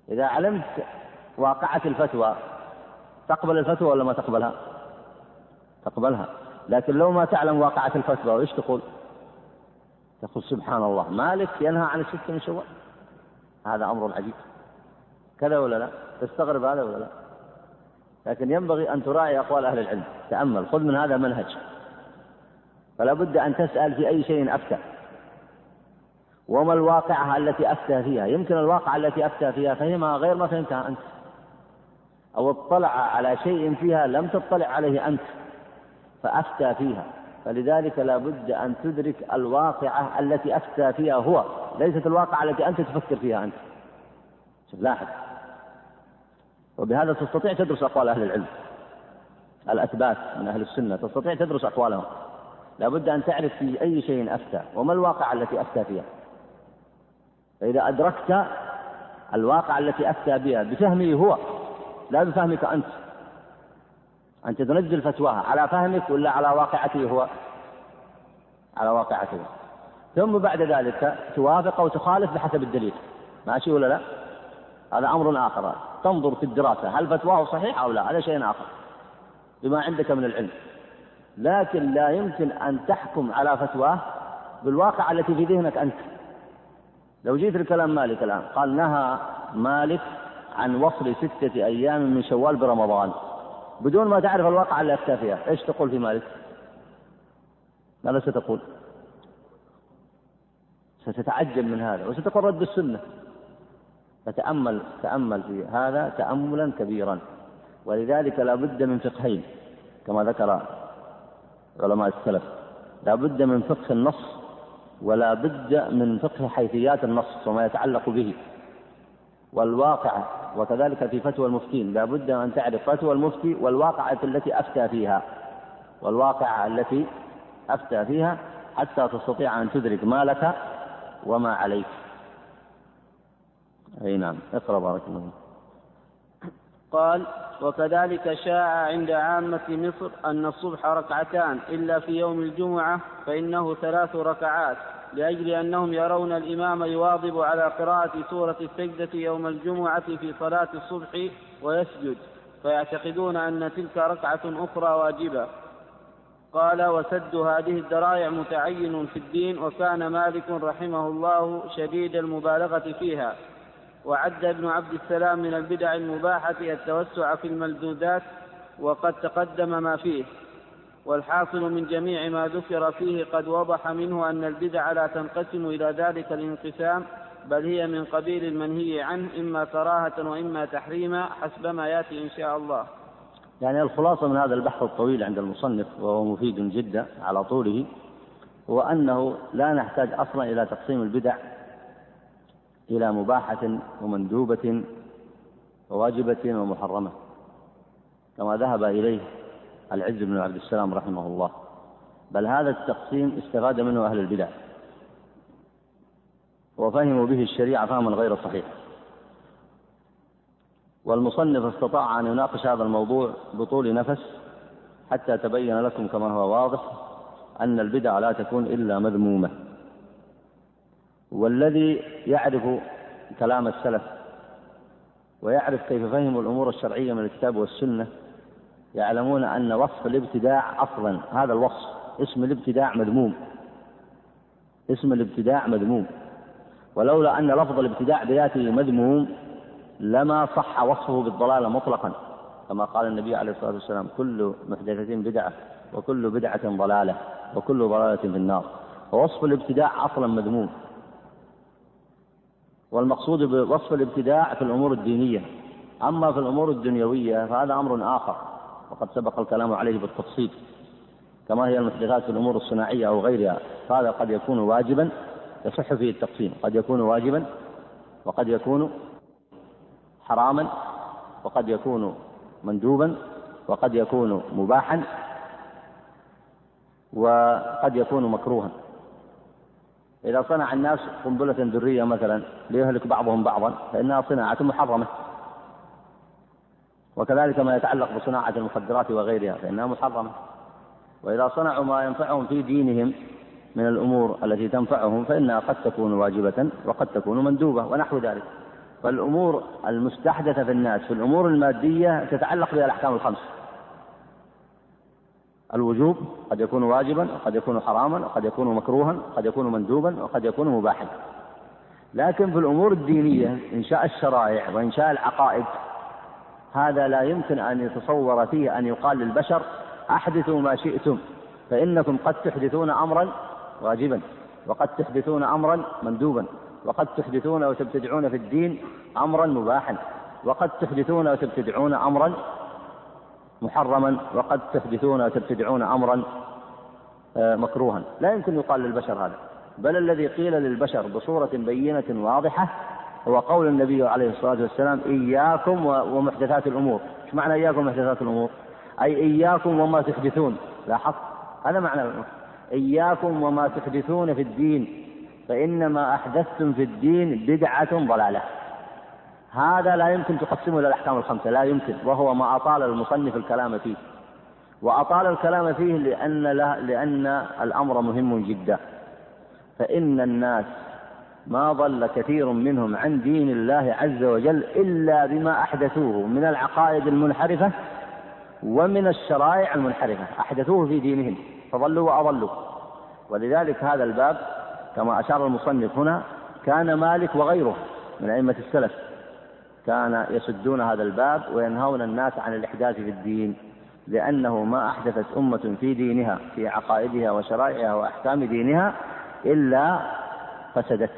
إذا علمت واقعة الفتوى تقبل الفتوى ولا ما تقبلها؟ تقبلها. لكن لو ما تعلم واقعة الفتوى وإيش تقول؟ تقول سبحان الله مالك ينهى عن الستة من شوال؟ هذا أمر عجيب. كذا ولا لا؟ تستغرب هذا ولا لا؟ لكن ينبغي أن تراعي أقوال أهل العلم. تأمل خذ من هذا منهج. فلا بد أن تسأل في أي شيء أفتى. وما الواقعة التي أفتى فيها؟ يمكن الواقعة التي أفتى فيها فهمها غير ما فهمتها أنت. أو اطلع على شيء فيها لم تطلع عليه أنت فأفتى فيها. فلذلك لا بد أن تدرك الواقعة التي أفتى فيها هو. ليست الواقعة التي أنت تفكر فيها أنت. لاحظ. وبهذا تستطيع تدرس أقوال أهل العلم. الأثبات من أهل السنة تستطيع تدرس أقوالهم. لا بد أن تعرف في أي شيء أفتى. وما الواقع التي أفتى فيها؟ فإذا أدركت الواقع التي أفتى بها بفهمه هو لا بفهمك أنت. أنت تنزل فتواها على فهمك ولا على واقعته هو؟ على واقعته. ثم بعد ذلك توافق أو تخالف بحسب الدليل. ماشي ولا لا؟ هذا أمر آخر. تنظر في الدراسة هل فتواه صحيحة أو لا؟ هذا شيء آخر. بما عندك من العلم. لكن لا يمكن أن تحكم على فتواه بالواقع التي في ذهنك أنت. لو جيت لكلام مالك الآن قال نهى مالك عن وصل ستة أيام من شوال برمضان. بدون ما تعرف الواقع اللي أفتى فيها. إيش تقول في مالك؟ ماذا ستقول؟ ستتعجب من هذا وستقول رد السنة. فتأمل تأمل في هذا تأملا كبيرا. ولذلك لا بد من فقهين كما ذكر علماء السلف. لا بد من فقه النص ولا بد من فقه حيثيات النص وما يتعلق به. والواقع وكذلك في فتوى المفتين. لا بد أن تعرف فتوى المفتي والواقعة التي أفتى فيها. والواقعة التي أفتى فيها حتى تستطيع أن تدرك ما لك وما عليك. أي نعم. اقرأ بارك الله قال وكذلك شاع عند عامة مصر أن الصبح ركعتان إلا في يوم الجمعة فإنه ثلاث ركعات. لأجل أنهم يرون الإمام يواظب على قراءة سورة السجدة يوم الجمعة في صلاة الصبح ويسجد فيعتقدون أن تلك ركعة أخرى واجبة. قال وسد هذه الذرائع متعين في الدين وكان مالك رحمه الله شديد المبالغة فيها. وعد ابن عبد السلام من البدع المباحة التوسع في الملدودات وقد تقدم ما فيه. والحاصل من جميع ما ذكر فيه قد وضح منه أن البدع لا تنقسم إلى ذلك الانقسام بل هي من قبيل المنهي عنه إما كراهة وإما تحريما حسب ما يأتي إن شاء الله. يعني الخلاصة من هذا البحث الطويل عند المصنف وهو مفيد جدا على طوله هو أنه لا نحتاج أصلا إلى تقسيم البدع إلى مباحة ومندوبة وواجبة ومحرمة كما ذهب إليه العز بن عبد السلام رحمه الله. بل هذا التقسيم استفاد منه أهل البدع. وفهموا به الشريعة فهما غير صحيح. والمصنف استطاع أن يناقش هذا الموضوع بطول نفس حتى تبين لكم كما هو واضح أن البدع لا تكون إلا مذمومة. والذي يعرف كلام السلف ويعرف كيف فهموا الأمور الشرعية من الكتاب والسنة يعلمون أن وصف الابتداع أصلا هذا الوصف اسم الابتداع مذموم. اسم الابتداع مذموم. ولولا أن لفظ الابتداع بذاته مذموم لما صح وصفه بالضلالة مطلقا. كما قال النبي عليه الصلاة والسلام كل محدثة بدعة وكل بدعة ضلالة وكل ضلالة في النار. فوصف الابتداع أصلا مذموم. والمقصود بوصف الابتداع في الأمور الدينية. أما في الأمور الدنيوية فهذا أمر آخر. وقد سبق الكلام عليه بالتفصيل كما هي المحدثات في الأمور الصناعية أو غيرها فهذا قد يكون واجبا يصح فيه التقسيم قد يكون واجبا وقد يكون حراما وقد يكون مندوبا وقد يكون مباحا وقد يكون مكروها. إذا صنع الناس قنبلة ذرية مثلا ليهلك بعضهم بعضا فإنها صناعة محرمة. وكذلك ما يتعلق بصناعة المخدرات وغيرها فإنها محرمة. وإذا صنعوا ما ينفعهم في دينهم من الأمور التي تنفعهم فإنها قد تكون واجبة وقد تكون مندوبة ونحو ذلك. فالأمور المستحدثة في الناس في الأمور المادية تتعلق بها الأحكام الخمس. الوجوب قد يكون واجبا وقد يكون حراما وقد يكون مكروها وقد يكون مندوبا وقد يكون مباحا. لكن في الأمور الدينية إنشاء الشرائع وإنشاء العقائد هذا لا يمكن أن يتصور فيه أن يقال للبشر أحدثوا ما شئتم فإنكم قد تحدثون أمرا واجبا وقد تحدثون أمرا مندوبا وقد تحدثون وتبتدعون في الدين أمرا مباحا وقد تحدثون وتبتدعون أمرا محرما وقد تحدثون وتبتدعون أمرا آه، مكروها. لا يمكن يقال للبشر هذا بل الذي قيل للبشر بصورة بينة واضحة هو قول النبي عليه الصلاة والسلام إياكم ومحدثات الأمور. إيش معنى إياكم ومحدثات الأمور؟ أي إياكم وما تحدثون. لاحظت هذا معنى إياكم وما تحدثون في الدين. فإنما أحدثتم في الدين بدعة ضلالة. هذا لا يمكن تقسمه إلى الأحكام الخمسة. لا يمكن. وهو ما أطال المصنف الكلام فيه. وأطال الكلام فيه لأن لأن الأمر مهم جدا. فإن الناس ما ضل كثير منهم عن دين الله عز وجل إلا بما أحدثوه من العقائد المنحرفة ومن الشرائع المنحرفة. أحدثوه في دينهم فضلوا وأضلوا. ولذلك هذا الباب كما أشار المصنف هنا كان مالك وغيره من أئمة السلف كان يسدون هذا الباب وينهون الناس عن الإحداث في الدين لأنه ما أحدثت أمة في دينها في عقائدها وشرائعها وأحكام دينها إلا فسدت.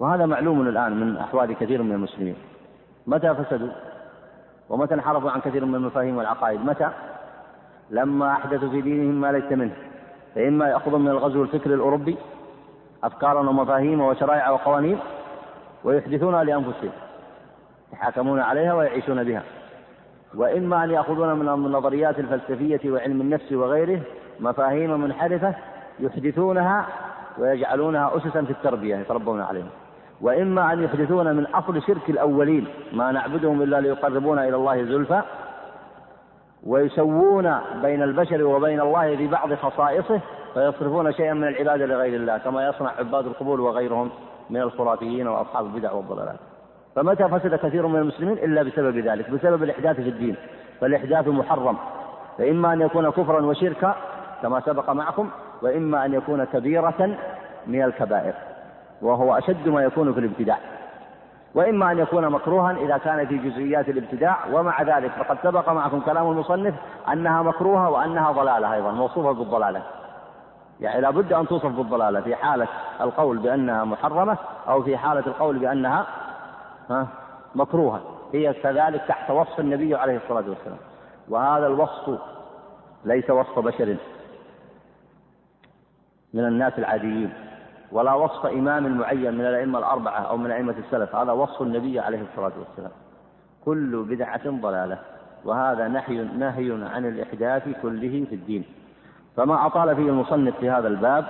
وهذا معلوم الآن من أحوال كثير من المسلمين. متى فسدوا؟ ومتى انحرفوا عن كثير من المفاهيم والعقائد؟ متى؟ لما أحدثوا في دينهم ما ليس منه. فإما يأخذون من الغزو الفكري الأوروبي أفكارا ومفاهيم وشرائع وقوانين ويحدثونها لأنفسهم يتحاكمون عليها ويعيشون بها. وإما أن يأخذون من النظريات الفلسفية وعلم النفس وغيره مفاهيم منحرفة يحدثونها ويجعلونها أسسا في التربية يتربون عليها. وإما أن يحدثون من أصل شرك الأولين ما نعبدهم إلا ليقربونا إلى الله زلفى ويسوون بين البشر وبين الله في بعض خصائصه فيصرفون شيئا من العبادة لغير الله كما يصنع عباد القبور وغيرهم من الخرافيين وأصحاب البدع والضلالات. فمتى فسد كثير من المسلمين؟ إلا بسبب ذلك بسبب الإحداث في الدين فالإحداث محرم. فإما أن يكون كفرا وشركا كما سبق معكم وإما أن يكون كبيرة من الكبائر. وهو أشد ما يكون في الابتداع. وإما أن يكون مكروها إذا كان في جزئيات الابتداع ومع ذلك فقد سبق معكم كلام المصنف أنها مكروهة وأنها ضلالة أيضا موصوفة بالضلالة. يعني لابد أن توصف بالضلالة في حالة القول بأنها محرمة أو في حالة القول بأنها مكروهة. هي كذلك تحت وصف النبي عليه الصلاة والسلام. وهذا الوصف ليس وصف بشر من الناس العاديين. ولا وصف إمام معين من الأئمة الأربعة أو من أئمة السلف. هذا وصف النبي عليه الصلاة والسلام. كل بدعة ضلالة وهذا نهي نهي عن الإحداث كله في الدين. فما أطال فيه المصنف في هذا الباب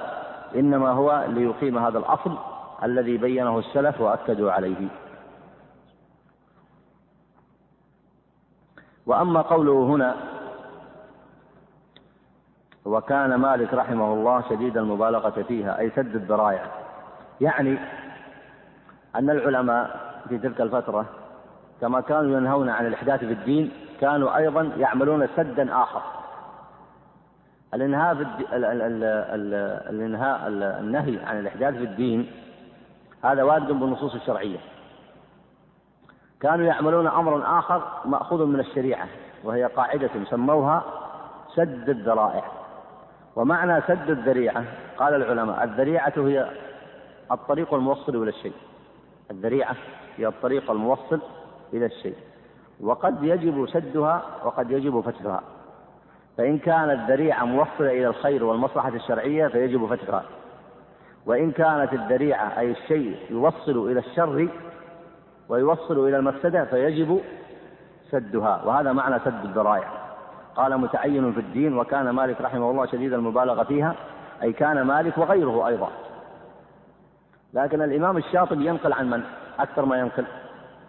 إنما هو ليقيم هذا الأصل الذي بينه السلف وأكدوا عليه. وأما قوله هنا وكان مالك رحمه الله شديد المبالغة فيها أي سد الذرائع يعني أن العلماء في تلك الفترة كما كانوا ينهون عن الإحداث في الدين كانوا أيضا يعملون سدا آخر. الإنهاء في الدي... ال... ال... ال... الإنهاء النهي عن الإحداث في الدين هذا وارد بالنصوص الشرعية. كانوا يعملون أمرا آخر مأخوذ من الشريعة وهي قاعدة سموها سد الذرائع. ومعنى سد الذريعة قال العلماء الذريعة هي الطريق الموصل إلى الشيء. الذريعة هي الطريق الموصل إلى الشيء. وقد يجب سدها وقد يجب فتحها. فإن كانت ذريعة موصلة إلى الخير والمصلحة الشرعية فيجب فتحها. وإن كانت الذريعة أي الشيء يوصل إلى الشر ويوصل إلى المفسدة فيجب سدها. وهذا معنى سد الذرائع. قال متعين في الدين وكان مالك رحمه الله شديد المبالغة فيها أي كان مالك وغيره أيضا. لكن الإمام الشاطبي ينقل عن من؟ أكثر ما ينقل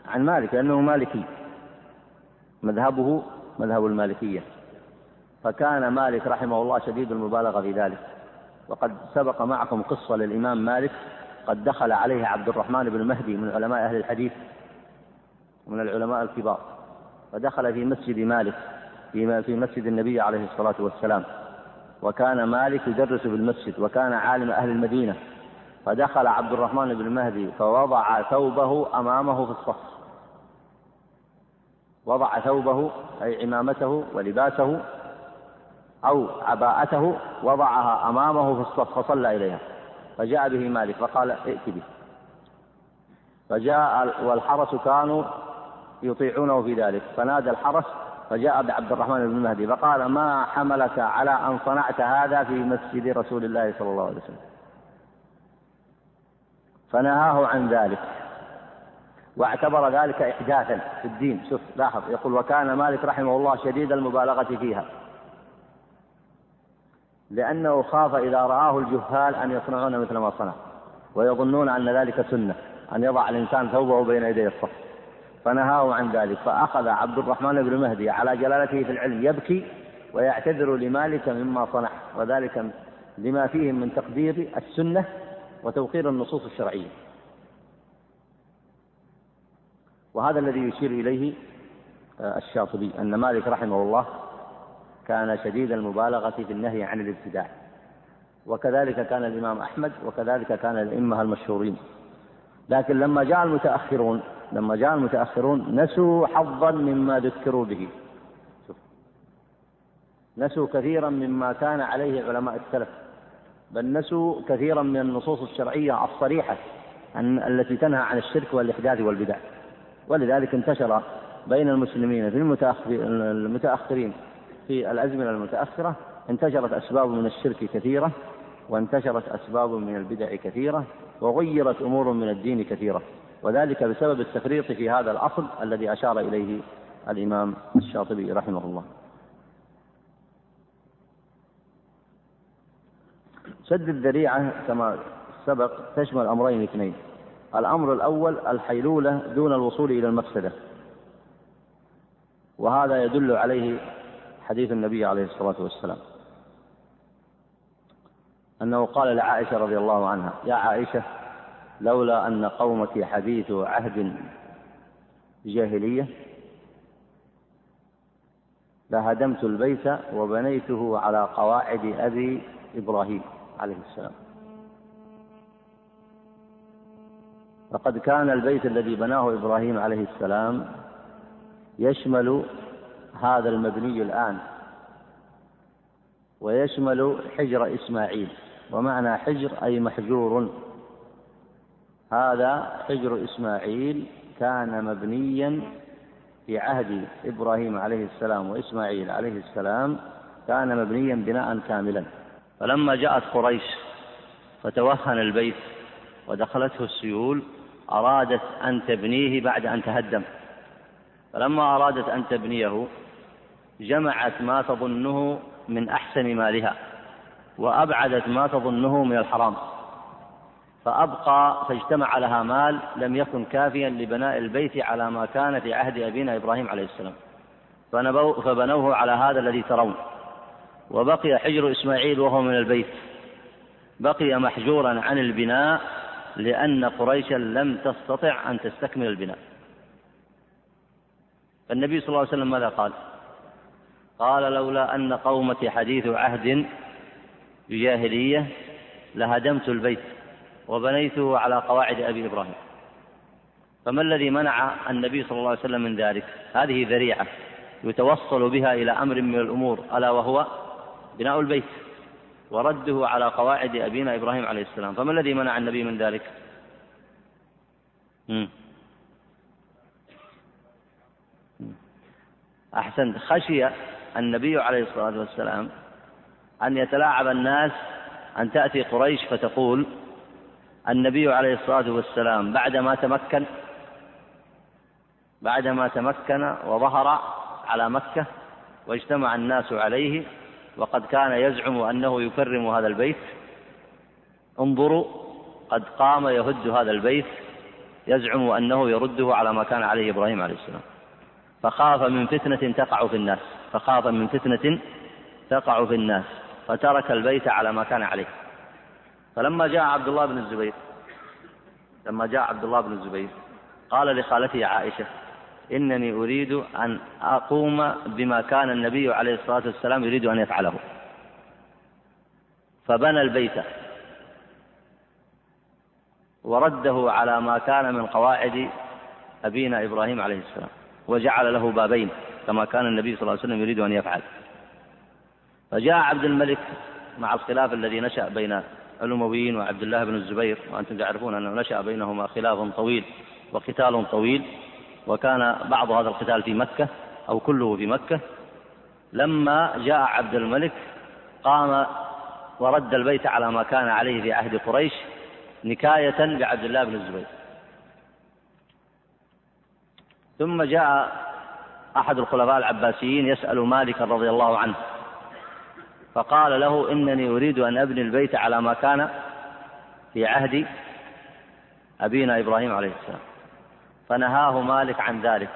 عن مالك لأنه مالكي. مذهبه مذهب المالكية. فكان مالك رحمه الله شديد المبالغة في ذلك. وقد سبق معكم قصة للإمام مالك قد دخل عليه عبد الرحمن بن مهدي من علماء أهل الحديث من العلماء الكبار. فدخل في مسجد مالك. في مسجد النبي عليه الصلاة والسلام. وكان مالك يدرس في المسجد وكان عالم أهل المدينة. فدخل عبد الرحمن بن مهدي فوضع ثوبه أمامه في الصف. وضع ثوبه أي عمامته ولباسه أو عباءته وضعها أمامه في الصف فصلى إليها. فجاء به مالك فقال ائت به. فجاء والحرس كانوا يطيعونه في ذلك. فنادى الحرس فجاء بعبد الرحمن بن مهدي فقال ما حملك على أن صنعت هذا في مسجد رسول الله صلى الله عليه وسلم؟ فنهاه عن ذلك واعتبر ذلك إحداثا في الدين. شوف لاحظ يقول وكان مالك رحمه الله شديد المبالغة فيها لأنه خاف إذا رآه الجهال أن يصنعون مثل ما صنع ويظنون أن ذلك سنة أن يضع الإنسان ثوبه بين يدي الصف. فنهاه عن ذلك. فأخذ عبد الرحمن بن مهدي على جلالته في العلم يبكي ويعتذر لمالك مما صنع وذلك لما فيه من تقدير السنة وتوقير النصوص الشرعية. وهذا الذي يشير إليه آه، الشاطبي أن مالك رحمه الله كان شديد المبالغة في النهي عن الابتداع. وكذلك كان الإمام أحمد وكذلك كان الأئمة المشهورين. لكن لما جاء المتأخرون لما جاء المتأخرون نسوا حظا مما ذكروا به. نسوا كثيرا مما كان عليه علماء السلف بل نسوا كثيرا من النصوص الشرعية الصريحة التي تنهى عن الشرك والإحداث والبدع. ولذلك انتشر بين المسلمين في المتأخرين في الأزمنة المتأخرة انتشرت أسباب من الشرك كثيرة وانتشرت أسباب من البدع كثيرة وغيرت أمور من الدين كثيرة. وذلك بسبب التفريط في هذا الأصل الذي أشار إليه الإمام الشاطبي رحمه الله. سد الذريعة كما سبق تشمل أمرين اثنين. الأمر الأول الحيلولة دون الوصول إلى المفسدة. وهذا يدل عليه حديث النبي عليه الصلاة والسلام. أنه قال لعائشة رضي الله عنها يا عائشة لولا أن قومك حديث عهد جاهلية لهدمت البيت وبنيته على قواعد أبي إبراهيم عليه السلام. فقد كان البيت الذي بناه إبراهيم عليه السلام يشمل هذا المبني الآن ويشمل حجر إسماعيل ومعنى حجر أي محجور. هذا حجر إسماعيل كان مبنيا في عهد إبراهيم عليه السلام وإسماعيل عليه السلام كان مبنيا بناء كاملا. فلما جاءت قريش فتوهن البيت ودخلته السيول أرادت أن تبنيه بعد أن تهدم. فلما أرادت أن تبنيه جمعت ما تظنه من أحسن مالها وأبعدت ما تظنه من الحرام. فأبقى فاجتمع لها مال لم يكن كافيا لبناء البيت على ما كان في عهد أبينا إبراهيم عليه السلام. فبنوه على هذا الذي ترون. وبقي حجر إسماعيل وهو من البيت. بقي محجورا عن البناء لأن قريشا لم تستطع أن تستكمل البناء. فالنبي صلى الله عليه وسلم ماذا قال؟ قال لولا أن قومتي حديث عهد بجاهلية لهدمت البيت. وبنيته على قواعد أبي إبراهيم. فما الذي منع النبي صلى الله عليه وسلم من ذلك؟ هذه ذريعة يتوصل بها إلى أمر من الأمور ألا وهو بناء البيت ورده على قواعد أبينا إبراهيم عليه السلام. فما الذي منع النبي من ذلك؟ أحسنت خشي النبي عليه الصلاة والسلام أن يتلاعب الناس أن تأتي قريش فتقول النبي عليه الصلاة والسلام بعدما تمكن بعدما تمكن وظهر على مكة واجتمع الناس عليه وقد كان يزعم أنه يكرم هذا البيت. انظروا قد قام يهد هذا البيت يزعم أنه يرده على ما كان عليه إبراهيم عليه السلام. فخاف من فتنة تقع في الناس فخاف من فتنة تقع في الناس فترك البيت على ما كان عليه. فلما جاء عبد الله بن الزبير لما جاء عبد الله بن الزبير قال لخالته عائشة إنني أريد أن أقوم بما كان النبي عليه الصلاة والسلام يريد أن يفعله. فبنى البيت. ورده على ما كان من قواعد أبينا إبراهيم عليه السلام وجعل له بابين كما كان النبي صلى الله عليه وسلم يريد أن يفعل. فجاء عبد الملك مع الخلاف الذي نشأ بين الأمويين وعبد الله بن الزبير وأنتم تعرفون أنه نشأ بينهما خلاف طويل وقتال طويل وكان بعض هذا القتال في مكة أو كله في مكة. لما جاء عبد الملك قام ورد البيت على ما كان عليه في عهد قريش نكاية بعبد الله بن الزبير. ثم جاء أحد الخلفاء العباسيين يسأل مالك رضي الله عنه فقال له إنني أريد أن أبني البيت على ما كان في عهد أبينا إبراهيم عليه السلام. فنهاه مالك عن ذلك.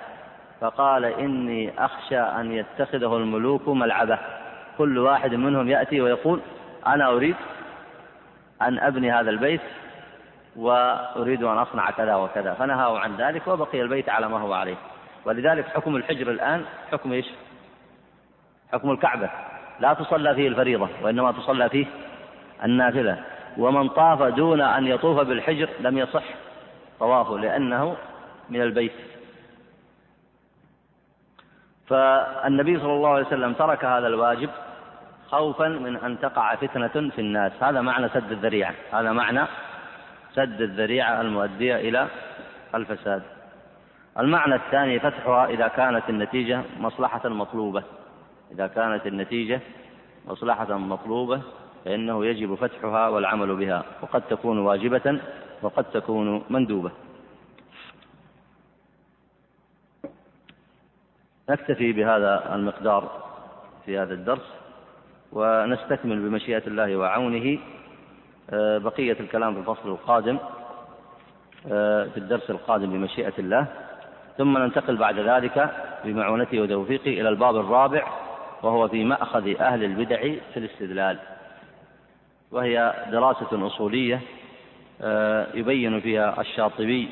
فقال إني أخشى أن يتخذه الملوك ملعبة. كل واحد منهم يأتي ويقول أنا أريد أن أبني هذا البيت وأريد أن أصنع كذا وكذا. فنهاه عن ذلك وبقي البيت على ما هو عليه. ولذلك حكم الحجر الآن حكم إيش؟ حكم الكعبة. لا تصلى فيه الفريضة وإنما تصلى فيه النافلة. ومن طاف دون أن يطوف بالحجر لم يصح طوافه لأنه من البيت. فالنبي صلى الله عليه وسلم ترك هذا الواجب خوفا من أن تقع فتنة في الناس. هذا معنى سد الذريعة. هذا معنى سد الذريعة المؤدية إلى الفساد. المعنى الثاني فتحها إذا كانت النتيجة مصلحة مطلوبة. إذا كانت النتيجة مصلحة مطلوبة فإنه يجب فتحها والعمل بها وقد تكون واجبة وقد تكون مندوبة. نكتفي بهذا المقدار في هذا الدرس ونستكمل بمشيئة الله وعونه آه، بقية الكلام في الفصل القادم آه، في الدرس القادم بمشيئة الله. ثم ننتقل بعد ذلك بمعونته وتوفيقه إلى الباب الرابع وهو في مأخذ أهل البدع في الاستدلال. وهي دراسة أصولية آه، يبين فيها الشاطبي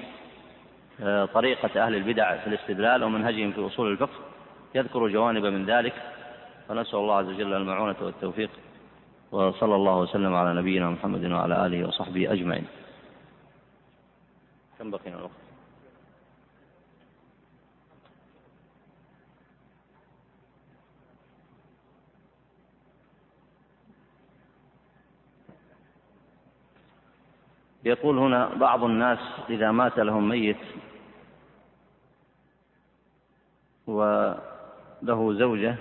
آه، طريقة أهل البدع في الاستدلال ومنهجهم في أصول الفقه يذكر جوانب من ذلك. فنسأل الله عز وجل المعونة والتوفيق وصلى الله وسلم على نبينا محمد وعلى آله وصحبه أجمعين. كم بقينا الوقت؟ يقول هنا بعض الناس إذا مات لهم ميت وله زوجة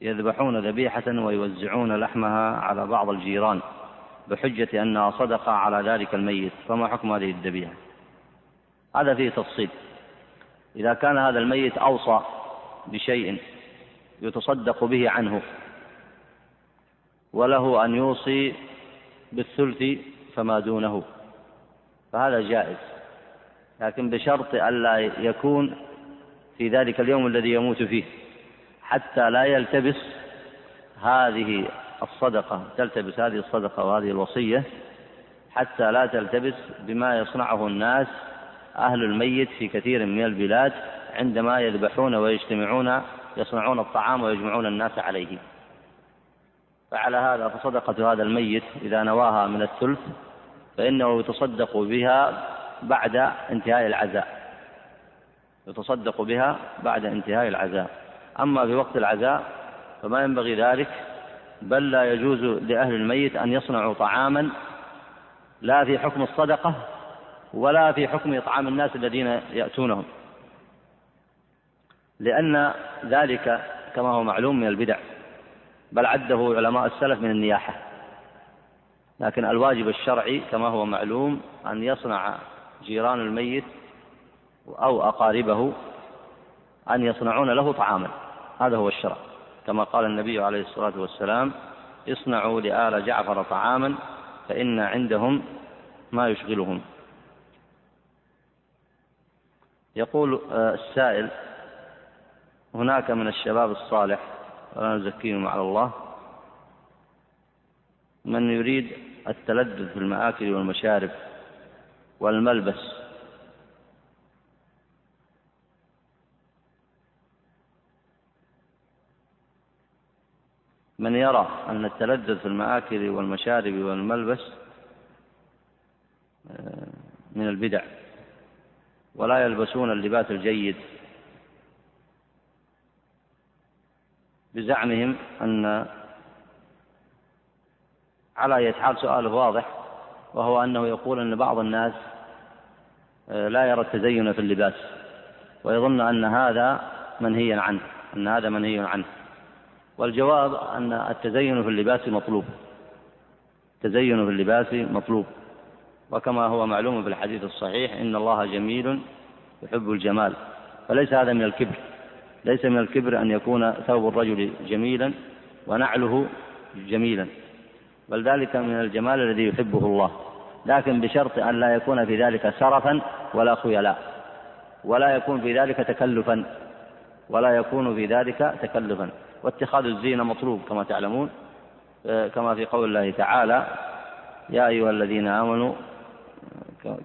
يذبحون ذبيحة ويوزعون لحمها على بعض الجيران بحجة أنها صدقة على ذلك الميت فما حكم هذه الذبيحة؟ هذا فيه تفصيل. إذا كان هذا الميت أوصى بشيء يتصدق به عنه وله أن يوصي بالثلث فما دونه. فهذا جائز. لكن بشرط ألا يكون في ذلك اليوم الذي يموت فيه. حتى لا يلتبس هذه الصدقة تلتبس هذه الصدقة وهذه الوصية حتى لا تلتبس بما يصنعه الناس أهل الميت في كثير من البلاد عندما يذبحون ويجتمعون يصنعون الطعام ويجمعون الناس عليه. فعلى هذا فصدقة هذا الميت إذا نواها من الثلث فإنه يتصدق بها بعد انتهاء العزاء. يتصدق بها بعد انتهاء العزاء. أما في وقت العزاء فما ينبغي ذلك بل لا يجوز لأهل الميت أن يصنعوا طعاما لا في حكم الصدقة ولا في حكم إطعام الناس الذين يأتونهم. لأن ذلك كما هو معلوم من البدع. بل عده علماء السلف من النياحة. لكن الواجب الشرعي كما هو معلوم أن يصنع جيران الميت أو أقاربه أن يصنعون له طعاما. هذا هو الشرع. كما قال النبي عليه الصلاة والسلام اصنعوا لآل جعفر طعاما فإن عندهم ما يشغلهم. يقول آه، السائل هناك من الشباب الصالح ولا نزكيهم على الله. من يريد التلذذ في المآكل والمشارب والملبس. من يرى أن التلذذ في المآكل والمشارب والملبس آه، من البدع. ولا يلبسون اللباس الجيد. بزعمهم أن على أية حال سؤاله واضح وهو أنه يقول أن بعض الناس آه، لا يرى التزين في اللباس ويظن أن هذا منهي عنه أن هذا منهي عنه. والجواب أن التزين في اللباس مطلوب. التزين في اللباس مطلوب. وكما هو معلوم في الحديث الصحيح إن الله جميل يحب الجمال فليس هذا من الكبر. ليس من الكبر أن يكون ثوب الرجل جميلا ونعله جميلا بل ذلك من الجمال الذي يحبه الله. لكن بشرط أن لا يكون في ذلك سرفا ولا خيلاء ولا يكون في ذلك تكلفا ولا يكون في ذلك تكلفا. واتخاذ الزينة مطلوب كما تعلمون. آه، كما في قول الله تعالى يا أيها الذين آمنوا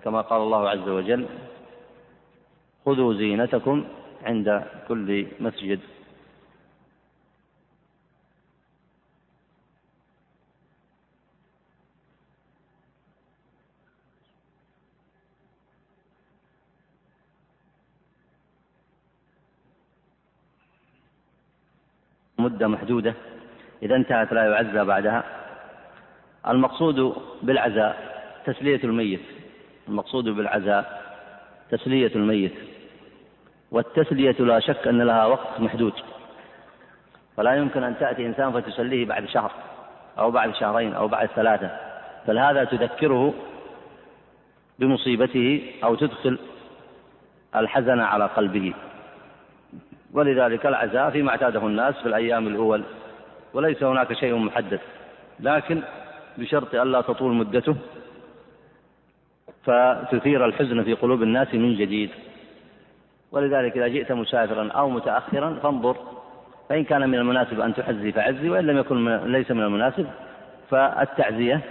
كما قال الله عز وجل خذوا زينتكم عند كل مسجد. مدة محدودة. إذا انتهت لا يعزى بعدها. المقصود بالعزاء تسلية الميت. المقصود بالعزاء تسلية الميت. والتسلية لا شك أن لها وقت محدود. فلا يمكن أن تأتي إنسان فتسليه بعد شهر أو بعد شهرين أو بعد ثلاثة بل هذا تذكره بمصيبته أو تدخل الحزن على قلبه. ولذلك العزاء فيما اعتاده الناس في الأيام الأول وليس هناك شيء محدد لكن بشرط ألا تطول مدته فتثير الحزن في قلوب الناس من جديد. ولذلك إذا جئت مسافرا أو متأخرا فانظر فإن كان من المناسب أن تحزي فعزي وإن لم يكن ليس من المناسب فالتعزية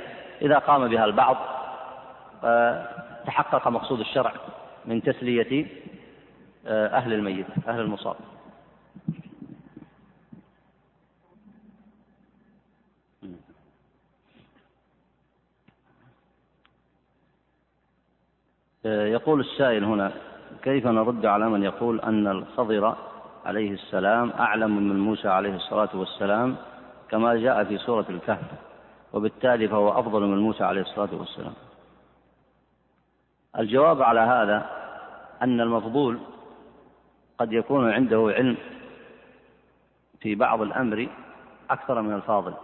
إذا قام بها البعض آه، تحقق مقصود الشرع من تسلية آه، أهل الميت أهل المصاب. آه، يقول السائل هنا كيف نرد على من يقول أن الخضر عليه السلام أعلم من موسى عليه الصلاة والسلام كما جاء في سورة الكهف وبالتالي فهو أفضل من موسى عليه الصلاة والسلام. الجواب على هذا أن المفضول قد يكون عنده علم في بعض الأمر أكثر من الفاضل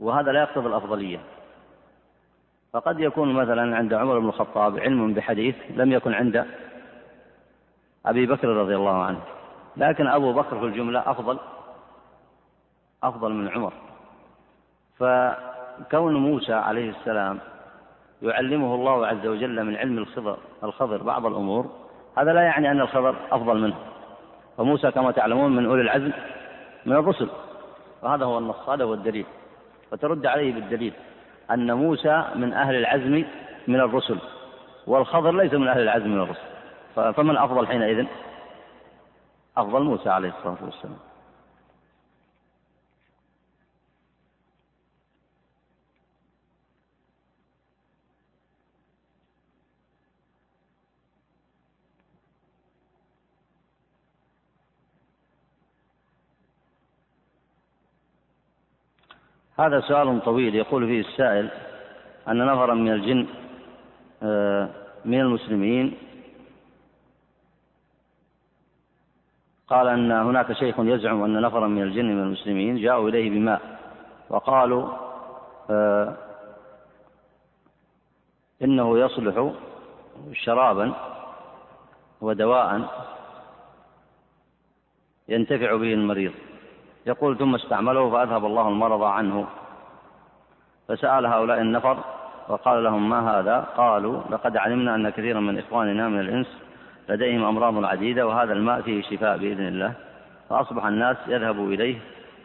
وهذا لا يقتضي الأفضلية. فقد يكون مثلا عند عمر بن الخطاب علم بحديث لم يكن عند أبي بكر رضي الله عنه. لكن أبو بكر في الجملة أفضل أفضل من عمر. فكون موسى عليه السلام يعلمه الله عز وجل من علم الخضر الخضر بعض الأمور هذا لا يعني أن الخضر أفضل منه. فموسى كما تعلمون من أولي العزم من الرسل. وهذا هو النص هذا هو الدليل. فترد عليه بالدليل. أن موسى من أهل العزم من الرسل والخضر ليس من أهل العزم من الرسل فمن أفضل حينئذ؟ أفضل موسى عليه الصلاة والسلام. هذا سؤال طويل. يقول فيه السائل أن نفرا من الجن آه، من المسلمين قال أن هناك شيخ يزعم أن نفرا من الجن من المسلمين جاءوا إليه بماء وقالوا آه، إنه يصلح شرابا ودواء ينتفع به المريض. يقول ثم استعمله فأذهب الله المرض عنه. فسأل هؤلاء النفر وقال لهم ما هذا؟ قالوا لقد علمنا أن كثيرا من إخواننا من الإنس لديهم أمراض عديدة وهذا الماء فيه شفاء بإذن الله. فأصبح الناس يذهبوا إليه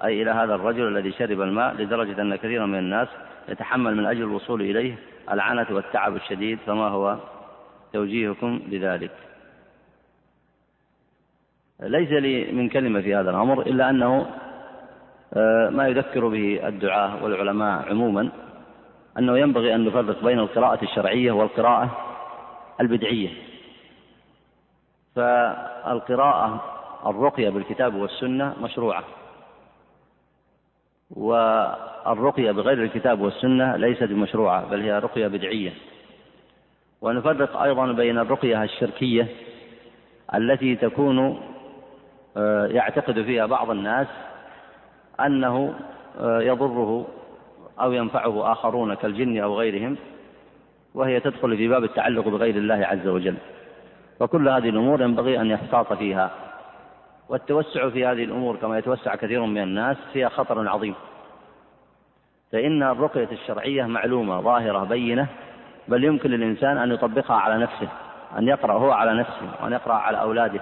أي إلى هذا الرجل الذي شرب الماء لدرجة أن كثيرا من الناس يتحمل من أجل الوصول إليه العنة والتعب الشديد فما هو توجيهكم لذلك؟ ليس لي من كلمة في هذا الأمر إلا أنه ما يذكر به الدعاة والعلماء عموما أنه ينبغي أن نفرق بين القراءة الشرعية والقراءة البدعية. فالقراءة الرقية بالكتاب والسنة مشروعة والرقية بغير الكتاب والسنة ليست مشروعة بل هي رقية بدعية. ونفرق أيضا بين الرقية الشركية التي تكون آه، يعتقد فيها بعض الناس أنه آه، يضره أو ينفعه آخرون كالجن أو غيرهم وهي تدخل في باب التعلق بغير الله عز وجل. وكل هذه الأمور ينبغي أن يحتاط فيها. والتوسع في هذه الأمور كما يتوسع كثير من الناس فيها خطر عظيم. فإن الرقية الشرعية معلومة ظاهرة بينة بل يمكن للإنسان أن يطبقها على نفسه أن يقرأ هو على نفسه وأن يقرأ على أولاده.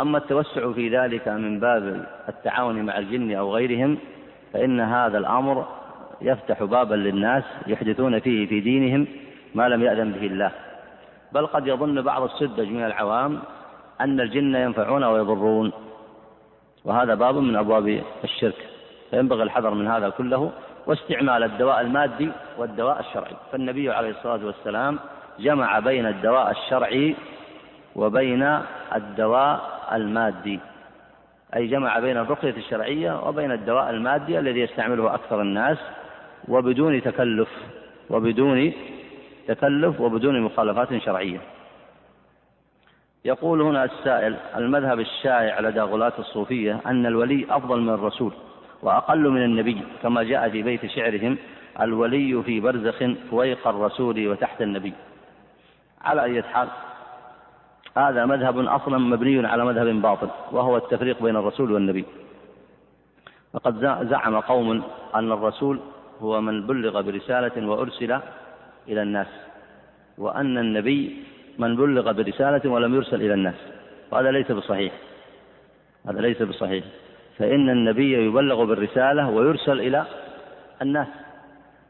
أما التوسع في ذلك من باب التعاون مع الجن أو غيرهم فإن هذا الأمر يفتح بابا للناس يحدثون فيه في دينهم ما لم يأذن به الله. بل قد يظن بعض السذج من العوام أن الجن ينفعون ويضرون وهذا باب من أبواب الشرك. فينبغي الحذر من هذا كله واستعمال الدواء المادي والدواء الشرعي. فالنبي عليه الصلاة والسلام جمع بين الدواء الشرعي وبين الدواء المادي أي جمع بين الرقية الشرعية وبين الدواء المادي الذي يستعمله أكثر الناس وبدون تكلف وبدون تكلف وبدون مخالفات شرعية. يقول هنا السائل المذهب الشائع لدى غلاة الصوفية أن الولي أفضل من الرسول وأقل من النبي كما جاء في بيت شعرهم الولي في برزخ فويق الرسول وتحت النبي. على أي حال هذا مذهب أصلا مبني على مذهب باطل وهو التفريق بين الرسول والنبي. فقد زعم قوم أن الرسول هو من بلغ برسالة وأرسل إلى الناس وأن النبي من بلغ برسالة ولم يرسل إلى الناس. وهذا ليس بصحيح. هذا ليس بصحيح. فإن النبي يبلغ بالرسالة ويرسل إلى الناس.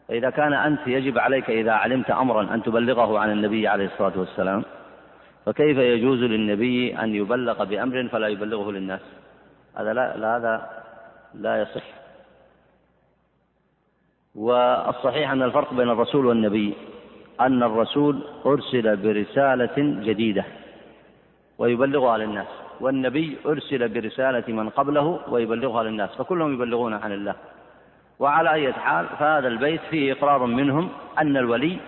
فإذا كان أنت يجب عليك إذا علمت أمرا أن تبلغه عن النبي عليه الصلاة والسلام فكيف يجوز للنبي أن يبلغ بأمر فلا يبلغه للناس؟ هذا لا, لا هذا لا يصح. والصحيح أن الفرق بين الرسول والنبي أن الرسول أرسل برسالة جديدة ويبلغها للناس والنبي أرسل برسالة من قبله ويبلغها للناس فكلهم يبلغون عن الله. وعلى أي حال فهذا البيت فيه إقرار منهم أن الولي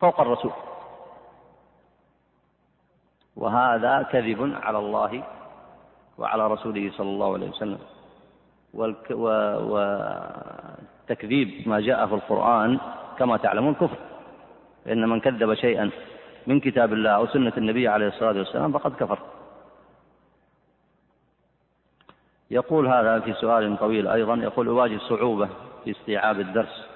فوق الرسول. وهذا كذب على الله وعلى رسوله صلى الله عليه وسلم. وتكذيب ما جاء في القرآن كما تعلمون كفر. فإن من كذب شيئا من كتاب الله أو سنة النبي عليه الصلاة والسلام فقد كفر. يقول هذا في سؤال طويل أيضا يقول أواجه صعوبة في استيعاب الدرس.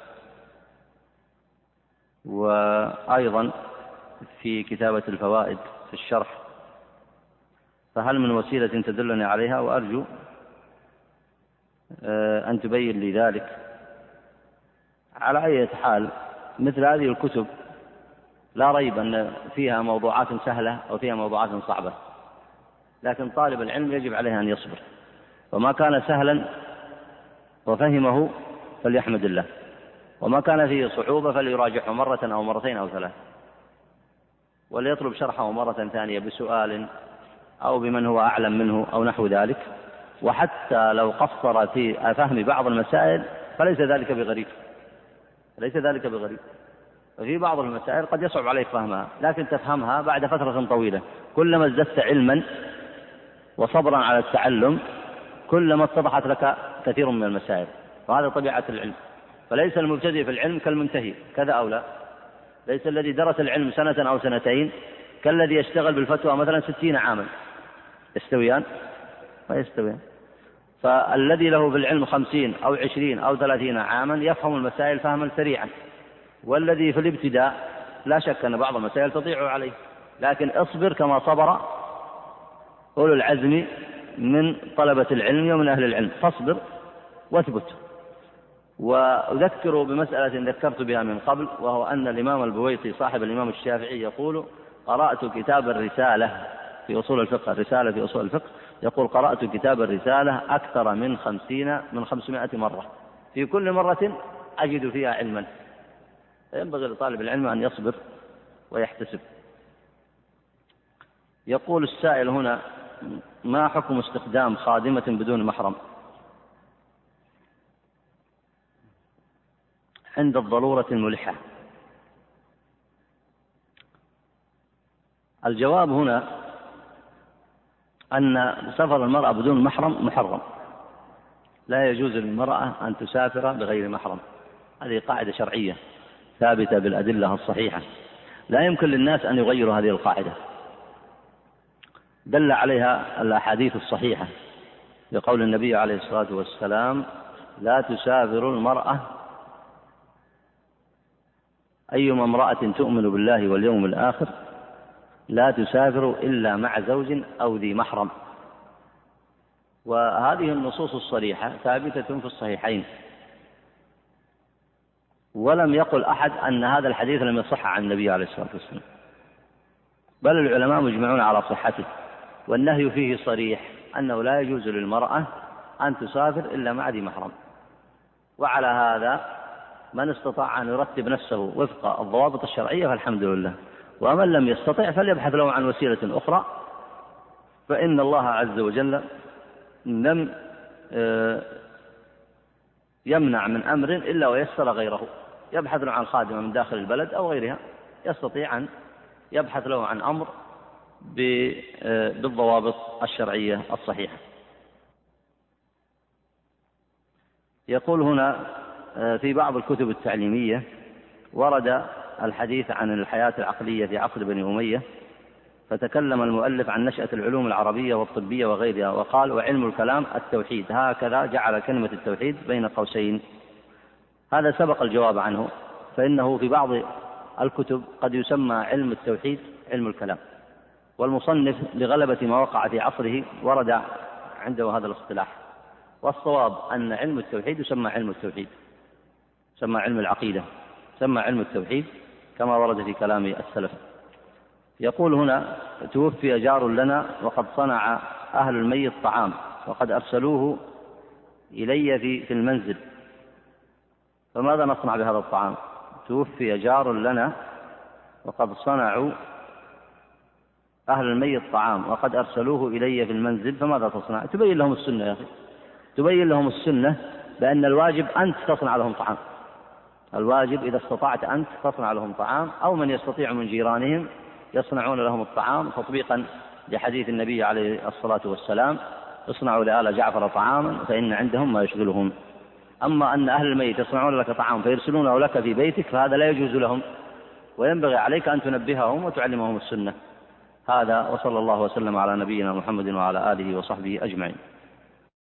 وأيضا في كتابة الفوائد. في الشرح فهل من وسيلة تدلني عليها؟ وأرجو آه، أن تبين لي ذلك. على أي حال مثل هذه الكتب لا ريب أن فيها موضوعات سهلة أو فيها موضوعات صعبة لكن طالب العلم يجب عليه أن يصبر. وما كان سهلا وفهمه فليحمد الله وما كان فيه صعوبة فليراجعه مرة أو مرتين أو ثلاث وليطلب شرحه مرة ثانية بسؤال أو بمن هو أعلم منه أو نحو ذلك. وحتى لو قصر في فهم بعض المسائل فليس ذلك بغريب. ليس ذلك بغريب. ففي بعض المسائل قد يصعب عليك فهمها لكن تفهمها بعد فترة طويلة. كلما ازددت علما وصبرا على التعلم كلما اتضحت لك كثير من المسائل. وهذا طبيعة العلم. فليس المبتدئ في العلم كالمنتهي كذا أو لا؟ ليس الذي درس العلم سنة أو سنتين كالذي يشتغل بالفتوى مثلا ستين عاما. يستويان؟ ما يستويان. فالذي له بالعلم خمسين أو عشرين أو ثلاثين عاما يفهم المسائل فهما سريعا. والذي في الابتداء لا شك أن بعض المسائل تضيع عليه لكن اصبر كما صبر أولو العزم من طلبة العلم ومن أهل العلم. فاصبر واثبت. وأذكر بمسألة ذكرت بها من قبل وهو أن الإمام البويطي صاحب الإمام الشافعي يقول قرأت كتاب الرسالة في أصول الفقه. الرسالة في أصول الفقه. يقول قرأت كتاب الرسالة أكثر من خمسين من خمسمائة مرة. في كل مرة أجد فيها علما. فينبغي لطالب العلم أن يصبر ويحتسب. يقول السائل هنا ما حكم استخدام خادمة بدون محرم؟ عند الضرورة الملحة. الجواب هنا أن سفر المرأة بدون محرم محرم. لا يجوز للمرأة أن تسافر بغير محرم. هذه قاعدة شرعية ثابتة بالأدلة الصحيحة. لا يمكن للناس أن يغيروا هذه القاعدة. دل عليها الأحاديث الصحيحة بقول النبي عليه الصلاة والسلام لا تسافر المرأة أيما امرأة تؤمن بالله واليوم الآخر لا تسافر إلا مع زوج أو ذي محرم. وهذه النصوص الصريحة ثابتة في الصحيحين. ولم يقل أحد أن هذا الحديث لم يصح عن النبي عليه الصلاة والسلام. بل العلماء مجمعون على صحته والنهي فيه صريح أنه لا يجوز للمرأة أن تسافر إلا مع ذي محرم. وعلى هذا من استطاع أن يرتب نفسه وفق الضوابط الشرعية فالحمد لله. ومن لم يستطع فليبحث له عن وسيلة أخرى. فإن الله عز وجل لم آه، يمنع من أمر إلا ويسر غيره. يبحث له عن خادمة من داخل البلد أو غيرها. يستطيع أن يبحث له عن أمر آه، بالضوابط الشرعية الصحيحة. يقول هنا في بعض الكتب التعليمية ورد الحديث عن الحياة العقلية في عصر بني أمية فتكلم المؤلف عن نشأة العلوم العربية والطبية وغيرها وقال وعلم الكلام التوحيد. هكذا جعل كلمة التوحيد بين قوسين. هذا سبق الجواب عنه فإنه في بعض الكتب قد يسمى علم التوحيد علم الكلام. والمصنف لغلبة ما وقع في عصره ورد عنده هذا الاصطلاح. والصواب أن علم التوحيد يسمى علم التوحيد. يسمى علم العقيدة يسمى علم التوحيد كما ورد في كلام السلف. يقول هنا توفي جار لنا وقد صنع أهل الميت طعام وقد أرسلوه إلي في في المنزل. فماذا نصنع بهذا الطعام؟ توفي جار لنا وقد صنعوا أهل الميت طعام وقد أرسلوه إلي في المنزل. فماذا تصنع؟ تبين لهم السنة يا أخي. تبين لهم السنة بأن الواجب أنت تصنع لهم طعام. الواجب إذا استطعت أنت تصنع لهم طعام أو من يستطيع من جيرانهم يصنعون لهم الطعام تطبيقا لحديث النبي عليه الصلاة والسلام اصنعوا لآل جعفر طعاما فإن عندهم ما يشغلهم. أما أن أهل الميت يصنعون لك طعام فيرسلونه لك في بيتك فهذا لا يجوز لهم وينبغي عليك أن تنبههم وتعلمهم السنة. هذا وصلى الله وسلم على نبينا محمد وعلى آله وصحبه أجمعين.